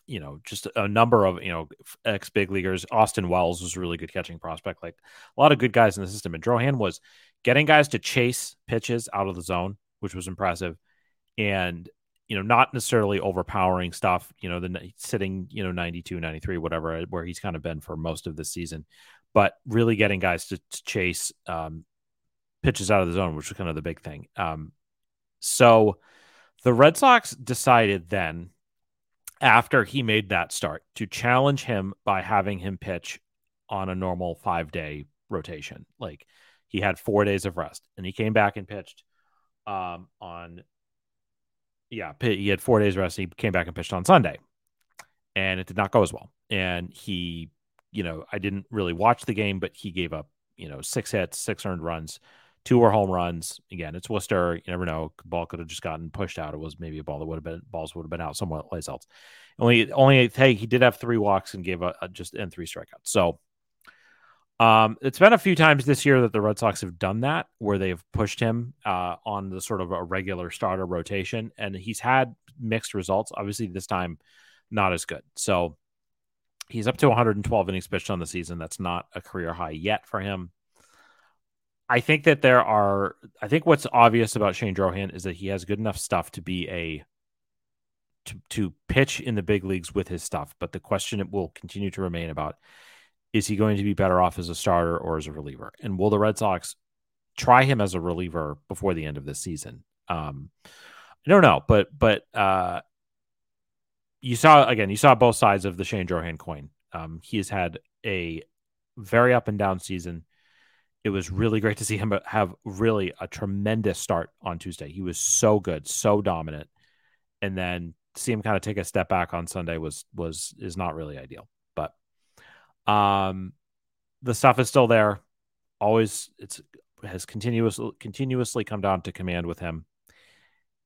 you know just a number of you know ex big leaguers. Austin Wells was a really good catching prospect. Like a lot of good guys in the system. And Drohan was getting guys to chase pitches out of the zone, which was impressive, and you know not necessarily overpowering stuff. You know the sitting you know 92, 93, whatever, where he's kind of been for most of the season, but really getting guys to, to chase um, pitches out of the zone, which was kind of the big thing. Um, so the Red Sox decided then, after he made that start, to challenge him by having him pitch on a normal five day rotation. Like he had four days of rest and he came back and pitched um, on, yeah, he had four days rest. He came back and pitched on Sunday and it did not go as well. And he, you know, I didn't really watch the game, but he gave up, you know, six hits, six earned runs, two were home runs. Again, it's Worcester. You never know. Ball could have just gotten pushed out. It was maybe a ball that would have been balls would have been out somewhere else. Only only hey, he did have three walks and gave a, a just and three strikeouts. So um, it's been a few times this year that the Red Sox have done that, where they've pushed him uh, on the sort of a regular starter rotation, and he's had mixed results. Obviously, this time not as good. So he's up to 112 innings pitched on the season. That's not a career high yet for him. I think that there are. I think what's obvious about Shane Drohan is that he has good enough stuff to be a to to pitch in the big leagues with his stuff. But the question it will continue to remain about is he going to be better off as a starter or as a reliever? And will the Red Sox try him as a reliever before the end of this season? Um, I don't know, but but uh, you saw again, you saw both sides of the Shane Drohan coin. Um, he has had a very up and down season it was really great to see him have really a tremendous start on Tuesday. He was so good, so dominant, and then see him kind of take a step back on Sunday was was is not really ideal. But um, the stuff is still there. always it's has continuously continuously come down to command with him.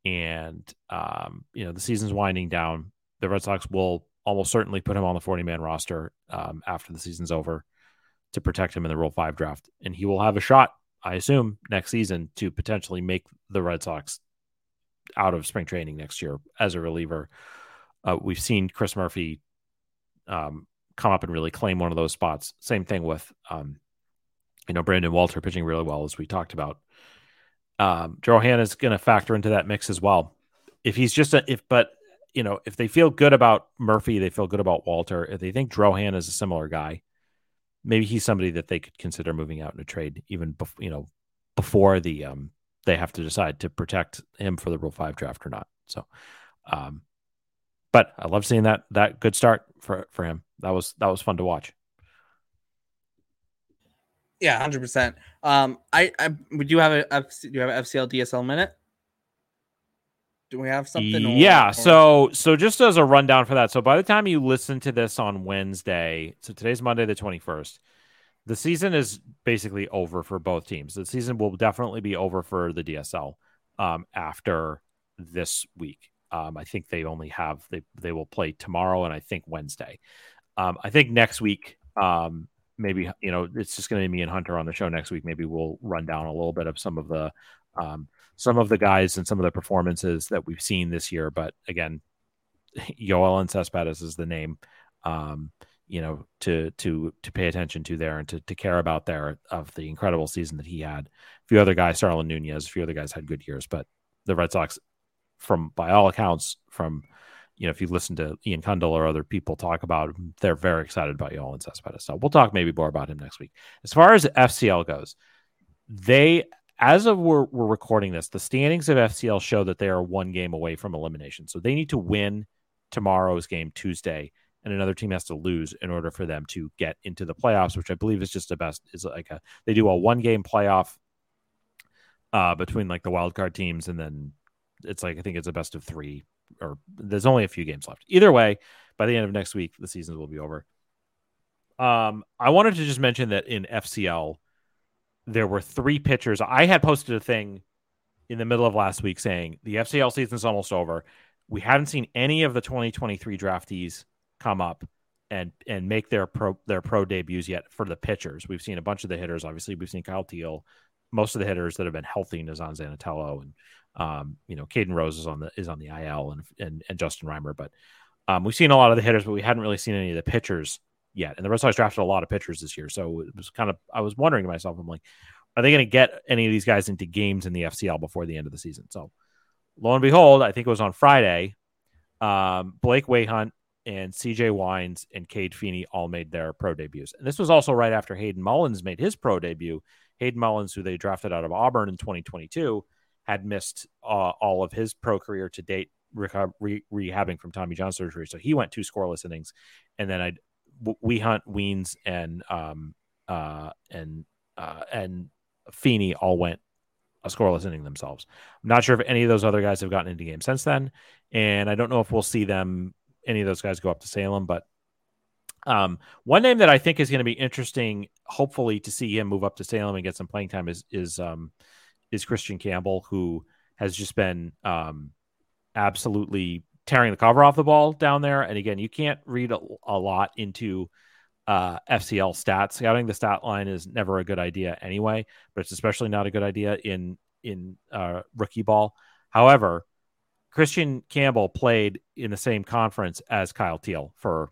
And um, you know, the season's winding down. The Red Sox will almost certainly put him on the 40 man roster um, after the season's over to protect him in the Rule 5 draft. And he will have a shot, I assume, next season to potentially make the Red Sox out of spring training next year as a reliever. Uh, we've seen Chris Murphy um, come up and really claim one of those spots. Same thing with, um, you know, Brandon Walter pitching really well, as we talked about. Um, Joe Hanna is going to factor into that mix as well. If he's just a, if, but, you know, if they feel good about Murphy, they feel good about Walter. If they think Drohan is a similar guy, maybe he's somebody that they could consider moving out in a trade, even before, you know, before the, um, they have to decide to protect him for the Rule Five draft or not. So, um, but I love seeing that that good start for for him. That was that was fun to watch. Yeah, hundred percent. Um, I I would you have a do you have an FCL DSL minute? Do we have something? Yeah. Or, or... So so just as a rundown for that. So by the time you listen to this on Wednesday, so today's Monday the twenty first. The season is basically over for both teams. The season will definitely be over for the DSL um, after this week. Um, I think they only have they they will play tomorrow and I think Wednesday. Um, I think next week, um, maybe you know it's just going to be me and Hunter on the show next week. Maybe we'll run down a little bit of some of the um, some of the guys and some of the performances that we've seen this year. But again, [laughs] Yoeilin Cespedes is the name. Um, you know, to to to pay attention to there and to, to care about there of the incredible season that he had. A few other guys, Starlin Nunez, a few other guys had good years, but the Red Sox from by all accounts, from you know, if you listen to Ian Cundall or other people talk about him, they're very excited about Yoeilin Cespedes. So we'll talk maybe more about him next week. As far as FCL goes, they as of we're, we're recording this, the standings of FCL show that they are one game away from elimination. So they need to win tomorrow's game Tuesday, and another team has to lose in order for them to get into the playoffs, which I believe is just the best. Is like a they do a one game playoff uh, between like the wild card teams, and then it's like I think it's a best of three, or there's only a few games left. Either way, by the end of next week, the seasons will be over. Um, I wanted to just mention that in FCL, there were three pitchers. I had posted a thing in the middle of last week saying the FCL season's almost over. We haven't seen any of the 2023 draftees come up and and make their pro their pro debuts yet for the pitchers. We've seen a bunch of the hitters. Obviously, we've seen Kyle Teel. Most of the hitters that have been healthy, Nazzan Zanetello and um, you know, Caden Rose is on the is on the IL and and, and Justin Riemer, but um, we've seen a lot of the hitters, but we hadn't really seen any of the pitchers yet. And the Red Sox drafted a lot of pitchers this year, so it was kind of I was wondering to myself, I'm like, are they going to get any of these guys into games in the FCL before the end of the season? So, lo and behold, I think it was on Friday, um, Blake Wehunt and CJ Weins and Cade Feeney all made their pro debuts. And this was also right after Hayden Mullins made his pro debut. Hayden Mullins, who they drafted out of Auburn in 2022, had missed uh, all of his pro career to date, rehabbing from Tommy John surgery. So he went two scoreless innings, and then I we hunt Weins and um uh and uh and Feeney all went a scoreless inning themselves. I'm not sure if any of those other guys have gotten into games since then, and I don't know if we'll see them any of those guys go up to Salem, but um, one name that I think is going to be interesting, hopefully, to see him move up to Salem and get some playing time is is um, is Christian Campbell, who has just been um, absolutely tearing the cover off the ball down there. And again, you can't read a, a lot into uh, FCL stats. Scouting the stat line is never a good idea anyway, but it's especially not a good idea in in uh, rookie ball. However, Christian Campbell played in the same conference as Kyle Teel for,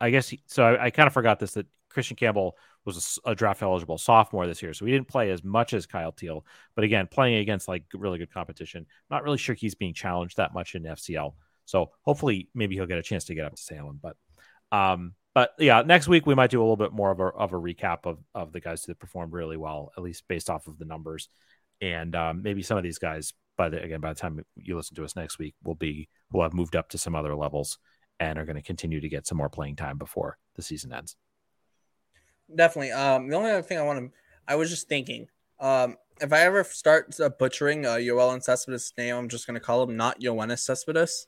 I guess. He, so I, I kind of forgot this that Christian Campbell was a, a, draft eligible sophomore this year, so he didn't play as much as Kyle Teel. But again, playing against like really good competition, not really sure he's being challenged that much in FCL. So hopefully, maybe he'll get a chance to get up to Salem. But, um, but yeah, next week we might do a little bit more of a of a recap of of the guys that performed really well, at least based off of the numbers, and um, maybe some of these guys. By the again, by the time you listen to us next week, will be will have moved up to some other levels and are going to continue to get some more playing time before the season ends definitely. Um, the only other thing I want to, I was just thinking, um, if I ever start butchering uh, Yoeilin Cespedes' name, I'm just gonna call him not Yoenis Cespedes.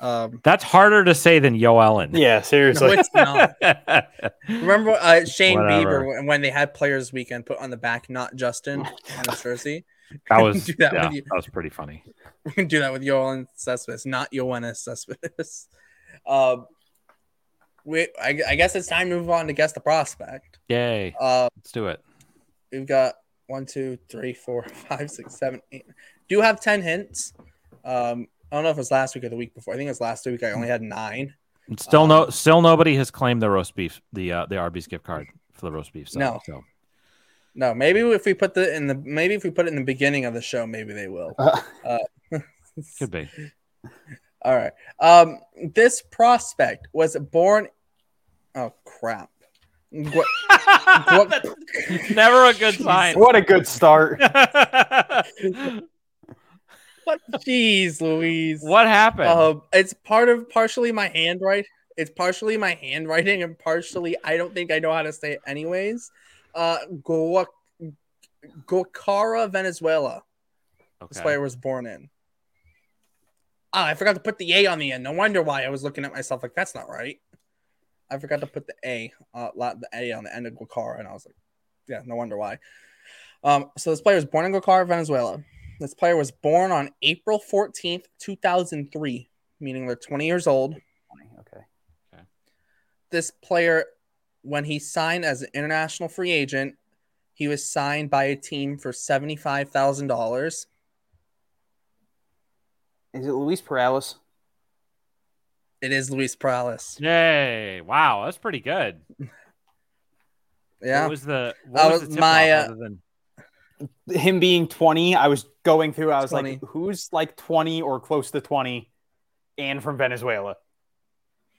Um, That's harder to say than Yo Ellen. Yeah, no, seriously. it's not. [laughs] Remember uh, Shane Whatever. Bieber when- when they had Players Weekend put on the back, not Justin on his jersey. [laughs] that was [laughs] Do that yeah, that was pretty funny. We can do that with Yolan Cespedes, not Yoenis Cespedes. Um, we, I, I guess it's time to move on to guess the prospect. Yay. Uh, Let's do it. we've got one, two, three, four, five, six, seven, eight. Do have ten hints. Um, I don't know if it was last week or the week before. I think it was last week. I only had nine. And Still no Um, still nobody has claimed the roast beef, the uh, the Arby's gift card for the roast beef. So, No. so No, maybe if we put the in the maybe if we put it in the beginning of the show, maybe they will. Uh, [laughs] could be. All right. Um, this prospect was born. Oh crap! Gu- [laughs] That's never a good [laughs] sign. what a good start. What? [laughs] Jeez, Louise. what happened? Um, it's part of partially my handwriting. It's partially my handwriting, and partially I don't think I know how to say it anyways. Uh, Gua- Guacara, Venezuela. This okay. player was born in. Oh, I forgot to put the A on the end. No wonder why I was looking at myself like that's not right. I forgot to put the A, uh, the A on the end of Guacara, and I was like, yeah, no wonder why. Um, so this player was born in Guacara, Venezuela. This player was born on April 14th, 2003, meaning they're 20 years old. Okay. okay. This player, when he signed as an international free agent, he was signed by a team for $75,000. Is it Luis Perales? It is Luis Perales. Yay! Wow, that's pretty good. [laughs] Yeah. What was the That what was, was the tip my, off uh, other than Him being 20, I was going through, I was 20. like, who's like 20 or close to 20 and from Venezuela?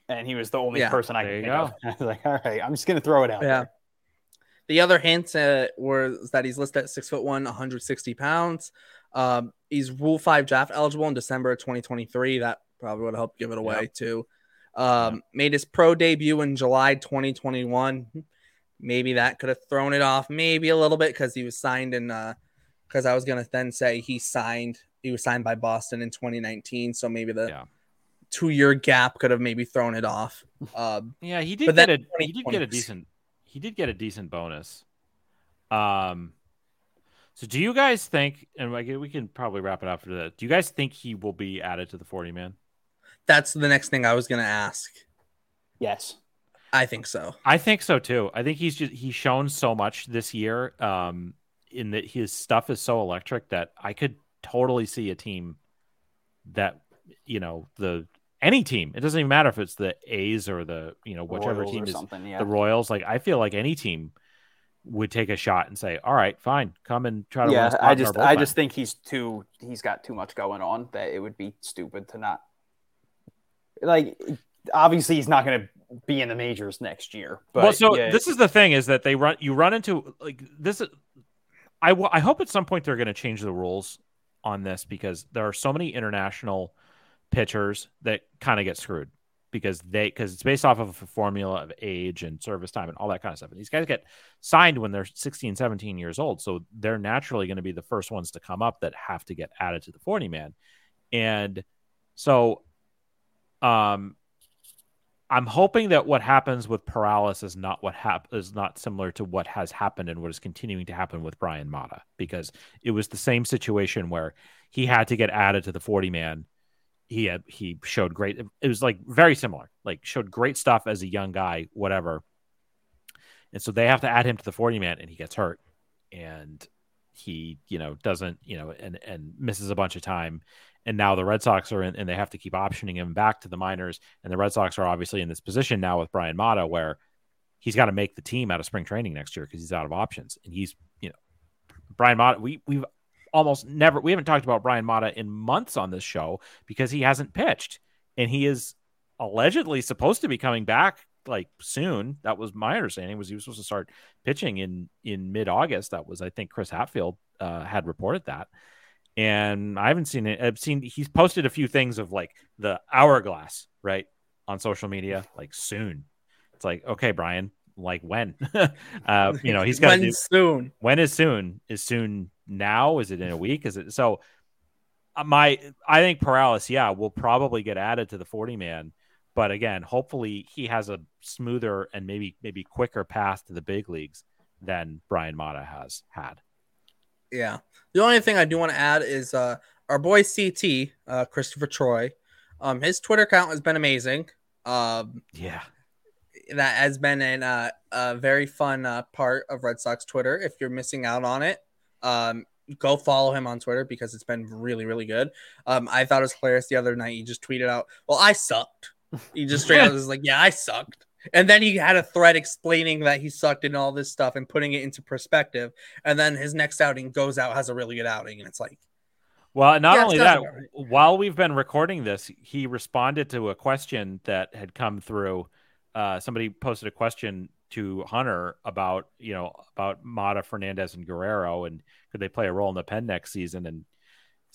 And he was the only Yeah. person I There could you think of. [laughs] I was like, all right, I'm just going to throw it out. Yeah. there. The other hint uh, was that he's listed at six foot one, 160 pounds. Um, he's Rule Five draft eligible in December of 2023. That probably would help give it away too. Um, Made his pro debut in July 2021. Maybe that could have thrown it off, maybe a little bit because he was signed in. Because I was gonna then say he signed. He was signed by Boston in 2019, so maybe the Yeah. two year gap could have maybe thrown it off. Um, Yeah, he did But get a he did get a decent he did get a decent bonus. Um so do you guys think and like, we can probably wrap it up after that. Do you guys think he will be added to the 40 man? that's the next thing I was gonna ask. Yes. I think so. I think so too. I think he's just he's shown so much this year um in that his stuff is so electric that I could totally see a team that you know the any team. It doesn't even matter if it's the A's or the you know whichever Royals team is. Yeah. the Royals. Like I feel like any team would take a shot and say, "All right, fine, come and try to." yeah, spot I just I just think he's too he's got too much going on that it would be stupid to not like obviously he's not going to be in the majors next year. But well, so yeah, this is the thing is that they run you run into like this. I w- I hope at some point they're going to change the rules on this because there are so many international pitchers that kind of get screwed because they because it's based off of a formula of age and service time and all that kind of stuff. And these guys get signed when they're 16, 17 years old, so they're naturally going to be the first ones to come up that have to get added to the 40 man. And so um I'm hoping that what happens with Perales is not what hap- is not similar to what has happened and what is continuing to happen with Bryan Mata because it was the same situation where he had to get added to the 40 man. He had he showed great it was like very similar. Like showed great stuff as a young guy, whatever. And so they have to add him to the 40 man and he gets hurt and he, you know, doesn't, you know, and and misses a bunch of time and now the Red Sox are in, and they have to keep optioning him back to the minors. And the Red Sox are obviously in this position now with Bryan Mata, where he's got to make the team out of spring training next year because he's out of options. And he's, you know, Bryan Mata. We we've almost never we haven't talked about Bryan Mata in months on this show because he hasn't pitched, and he is allegedly supposed to be coming back like soon. That was my understanding. Was he was supposed to start pitching in in mid August? That was I think Chris Hatfield uh, had reported that and I haven't seen it. I've seen he's posted a few things of like the hourglass, right, on social media, like soon. It's like, okay, Bryan, like when? [laughs] uh, you know, he's got When do soon. when is soon? Is soon now? Is it in a week? Is it so? uh, my I think Perales, yeah, will probably get added to the 40 man. But again, hopefully he has a smoother and maybe maybe quicker path to the big leagues than Bryan Mata has had. Yeah. The only thing I do want to add is uh, our boy CT, uh, Christopher Troy. Um, his Twitter account has been amazing. Um, yeah, that has been an, uh, a very fun uh, part of Red Sox Twitter. If you're missing out on it, um, go follow him on Twitter because it's been really, really good. Um, I thought it was hilarious the other night. He just tweeted out, "Well, I sucked." He just straight [laughs] out was like, "Yeah, I sucked." And then he had a thread explaining that he sucked in all this stuff and putting it into perspective. And then his next outing goes out, has a really good outing, and it's like, well, not yeah, only that, right. while we've been recording this, he responded to a question that had come through. Uh, somebody posted a question to Hunter about, you know, about Mata, Fernandez, and Guerrero, and could they play a role in the pen next season? And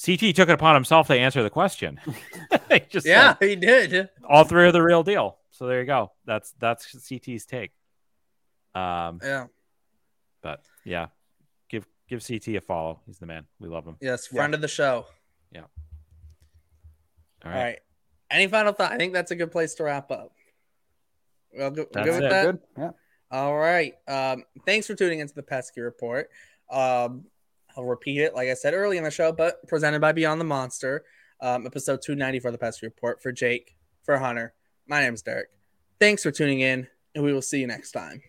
CT took it upon himself to answer the question. [laughs] he just yeah, said, he did. All three are the real deal. So there you go. That's that's CT's take. Um, yeah. But yeah, give give CT a follow. He's the man. We love him. Yes, friend yeah. of the show. Yeah. All right. All right. Any final thought? I think that's a good place to wrap up. Well, good, good with it. that. Good. Yeah. All right. Um, thanks for tuning into the Pesky Report. Um, I'll repeat it, like I said early in the show, but presented by Beyond the Monster. Um, episode 290 for the Pesky Report for Jake, for Hunter. My name is Derrik. Thanks for tuning in, and we will see you next time.